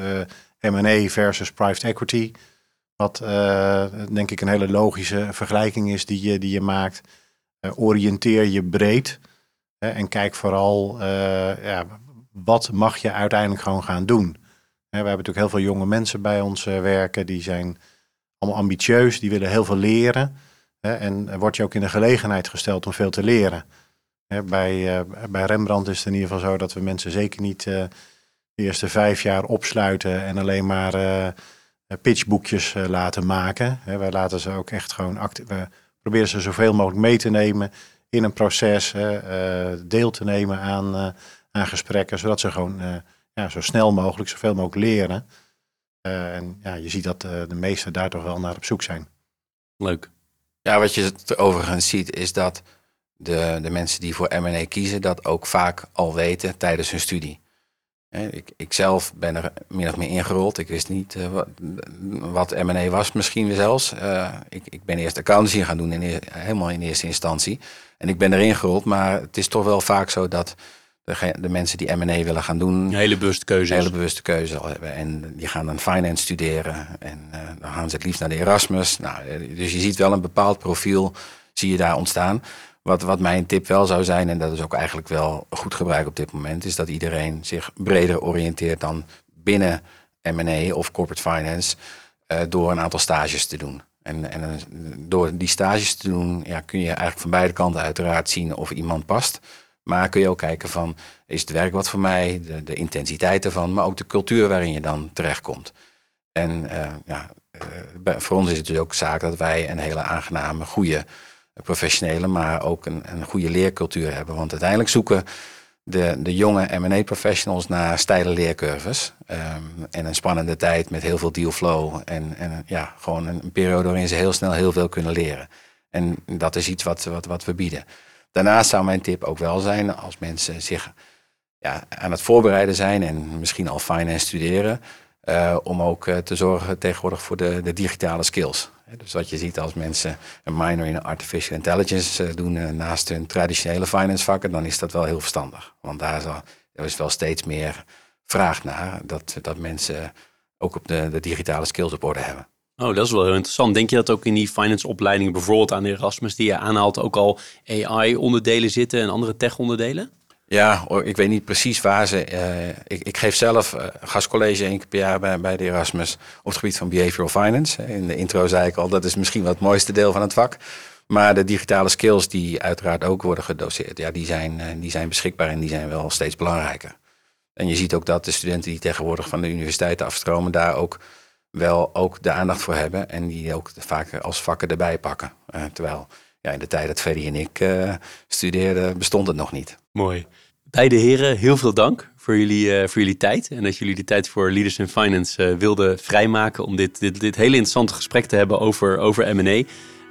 M&A versus private equity. Wat uh, denk ik een hele logische vergelijking is die je, die je maakt. Uh, oriënteer je breed en kijk vooral uh, ja, wat mag je uiteindelijk gewoon gaan doen. We hebben natuurlijk heel veel jonge mensen bij ons werken. Die zijn allemaal ambitieus, die willen heel veel leren. En wordt je ook in de gelegenheid gesteld om veel te leren. Bij, bij Rembrandt is het in ieder geval zo dat we mensen zeker niet de eerste vijf jaar opsluiten en alleen maar uh, pitchboekjes uh, laten maken. He, wij laten ze ook echt gewoon actief. We proberen ze zoveel mogelijk mee te nemen in een proces, uh, deel te nemen aan, aan gesprekken, zodat ze gewoon ja, zo snel mogelijk, zoveel mogelijk leren. Uh, en ja, je ziet dat uh, de meesten daar toch wel naar op zoek zijn. Leuk. Ja, wat je overigens ziet is dat de, de mensen die voor M&A kiezen dat ook vaak al weten tijdens hun studie. Ik, ik zelf ben er min of meer ingerold. Ik wist niet uh, wat, wat M&A was misschien zelfs. Uh, ik, ik ben eerst accountancy gaan doen, in, helemaal in eerste instantie. En ik ben erin gerold, maar het is toch wel vaak zo dat de, de mensen die M&A willen gaan doen... Een hele bewuste keuze. Hele bewuste keuze al hebben. En die gaan dan finance studeren. En uh, dan gaan ze het liefst naar de Erasmus. Nou, dus je ziet wel een bepaald profiel, zie je daar ontstaan. Wat, wat mijn tip wel zou zijn, en dat is ook eigenlijk wel goed gebruik op dit moment, is dat iedereen zich breder oriënteert dan binnen M&A of corporate finance uh, door een aantal stages te doen. En, en door die stages te doen, ja, kun je eigenlijk van beide kanten uiteraard zien of iemand past. Maar kun je ook kijken van, is het werk wat voor mij, de, intensiteit ervan, maar ook de cultuur waarin je dan terechtkomt. En uh, ja, voor ons is het dus ook zaak dat wij een hele aangename, goede professionele, maar ook een, een goede leercultuur hebben. Want uiteindelijk zoeken de, de jonge M&A-professionals naar steile leercurves. Um, en een spannende tijd met heel veel dealflow. En, en ja, gewoon een, periode waarin ze heel snel heel veel kunnen leren. En dat is iets wat, wat, wat we bieden. Daarnaast zou mijn tip ook wel zijn, als mensen zich ja, aan het voorbereiden zijn en misschien al finance studeren, uh, om ook uh, te zorgen tegenwoordig voor de, de digitale skills. Dus wat je ziet als mensen een minor in artificial intelligence uh, doen naast hun traditionele finance vakken, dan is dat wel heel verstandig. Want daar is, wel steeds meer vraag naar dat, dat mensen ook op de, de digitale skills op orde hebben. Oh, dat is wel heel interessant. Denk je dat ook in die finance opleidingen, bijvoorbeeld aan Erasmus die je aanhaalt, ook al AI-onderdelen zitten en andere tech-onderdelen? Ja, ik weet niet precies waar ze. Uh, ik, ik, geef zelf uh, gastcollege één keer per jaar bij, bij de Erasmus op het gebied van behavioral finance. In de intro zei ik al, dat is misschien wel het mooiste deel van het vak. Maar de digitale skills die uiteraard ook worden gedoseerd, ja, die, zijn, uh, die zijn beschikbaar en die zijn wel steeds belangrijker. En je ziet ook dat de studenten die tegenwoordig van de universiteit afstromen, daar ook wel ook de aandacht voor hebben. En die ook vaak als vakken erbij pakken. terwijl ja, in de tijd dat Ferry en ik studeerden, bestond het nog niet. Mooi. Beide heren, heel veel dank voor jullie, uh, voor jullie tijd. En dat jullie de tijd voor Leaders in Finance uh, wilden vrijmaken om dit, dit, dit hele interessante gesprek te hebben over, over M&A.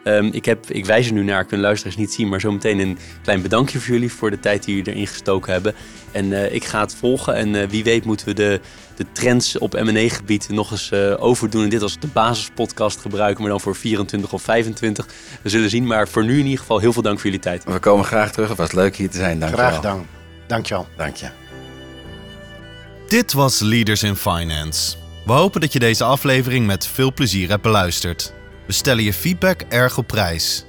Um, ik, heb, ik wijs er nu naar, kunnen luisteraars niet zien, maar zometeen een klein bedankje voor jullie voor de tijd die jullie erin gestoken hebben. En uh, ik ga het volgen en wie weet moeten we de, de trends op M&A-gebied nog eens overdoen. En dit als de basispodcast gebruiken, maar dan voor 24 of 25. We zullen zien, maar voor nu in ieder geval heel veel dank voor jullie tijd. We komen graag terug. Het was leuk hier te zijn. Dank graag gedaan. Dankjewel. Dank je. Dit was Leaders in Finance. We hopen dat je deze aflevering met veel plezier hebt beluisterd. We stellen je feedback erg op prijs.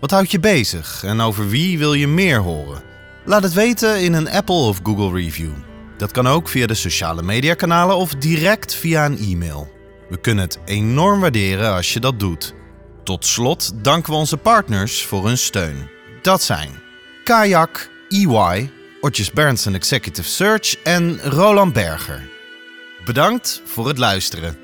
Wat houdt je bezig en over wie wil je meer horen? Laat het weten in een Apple of Google review. Dat kan ook via de sociale mediakanalen of direct via een e-mail. We kunnen het enorm waarderen als je dat doet. Tot slot danken we onze partners voor hun steun. Dat zijn Kayak, EY, Otjes Berndsen Executive Search en Roland Berger. Bedankt voor het luisteren.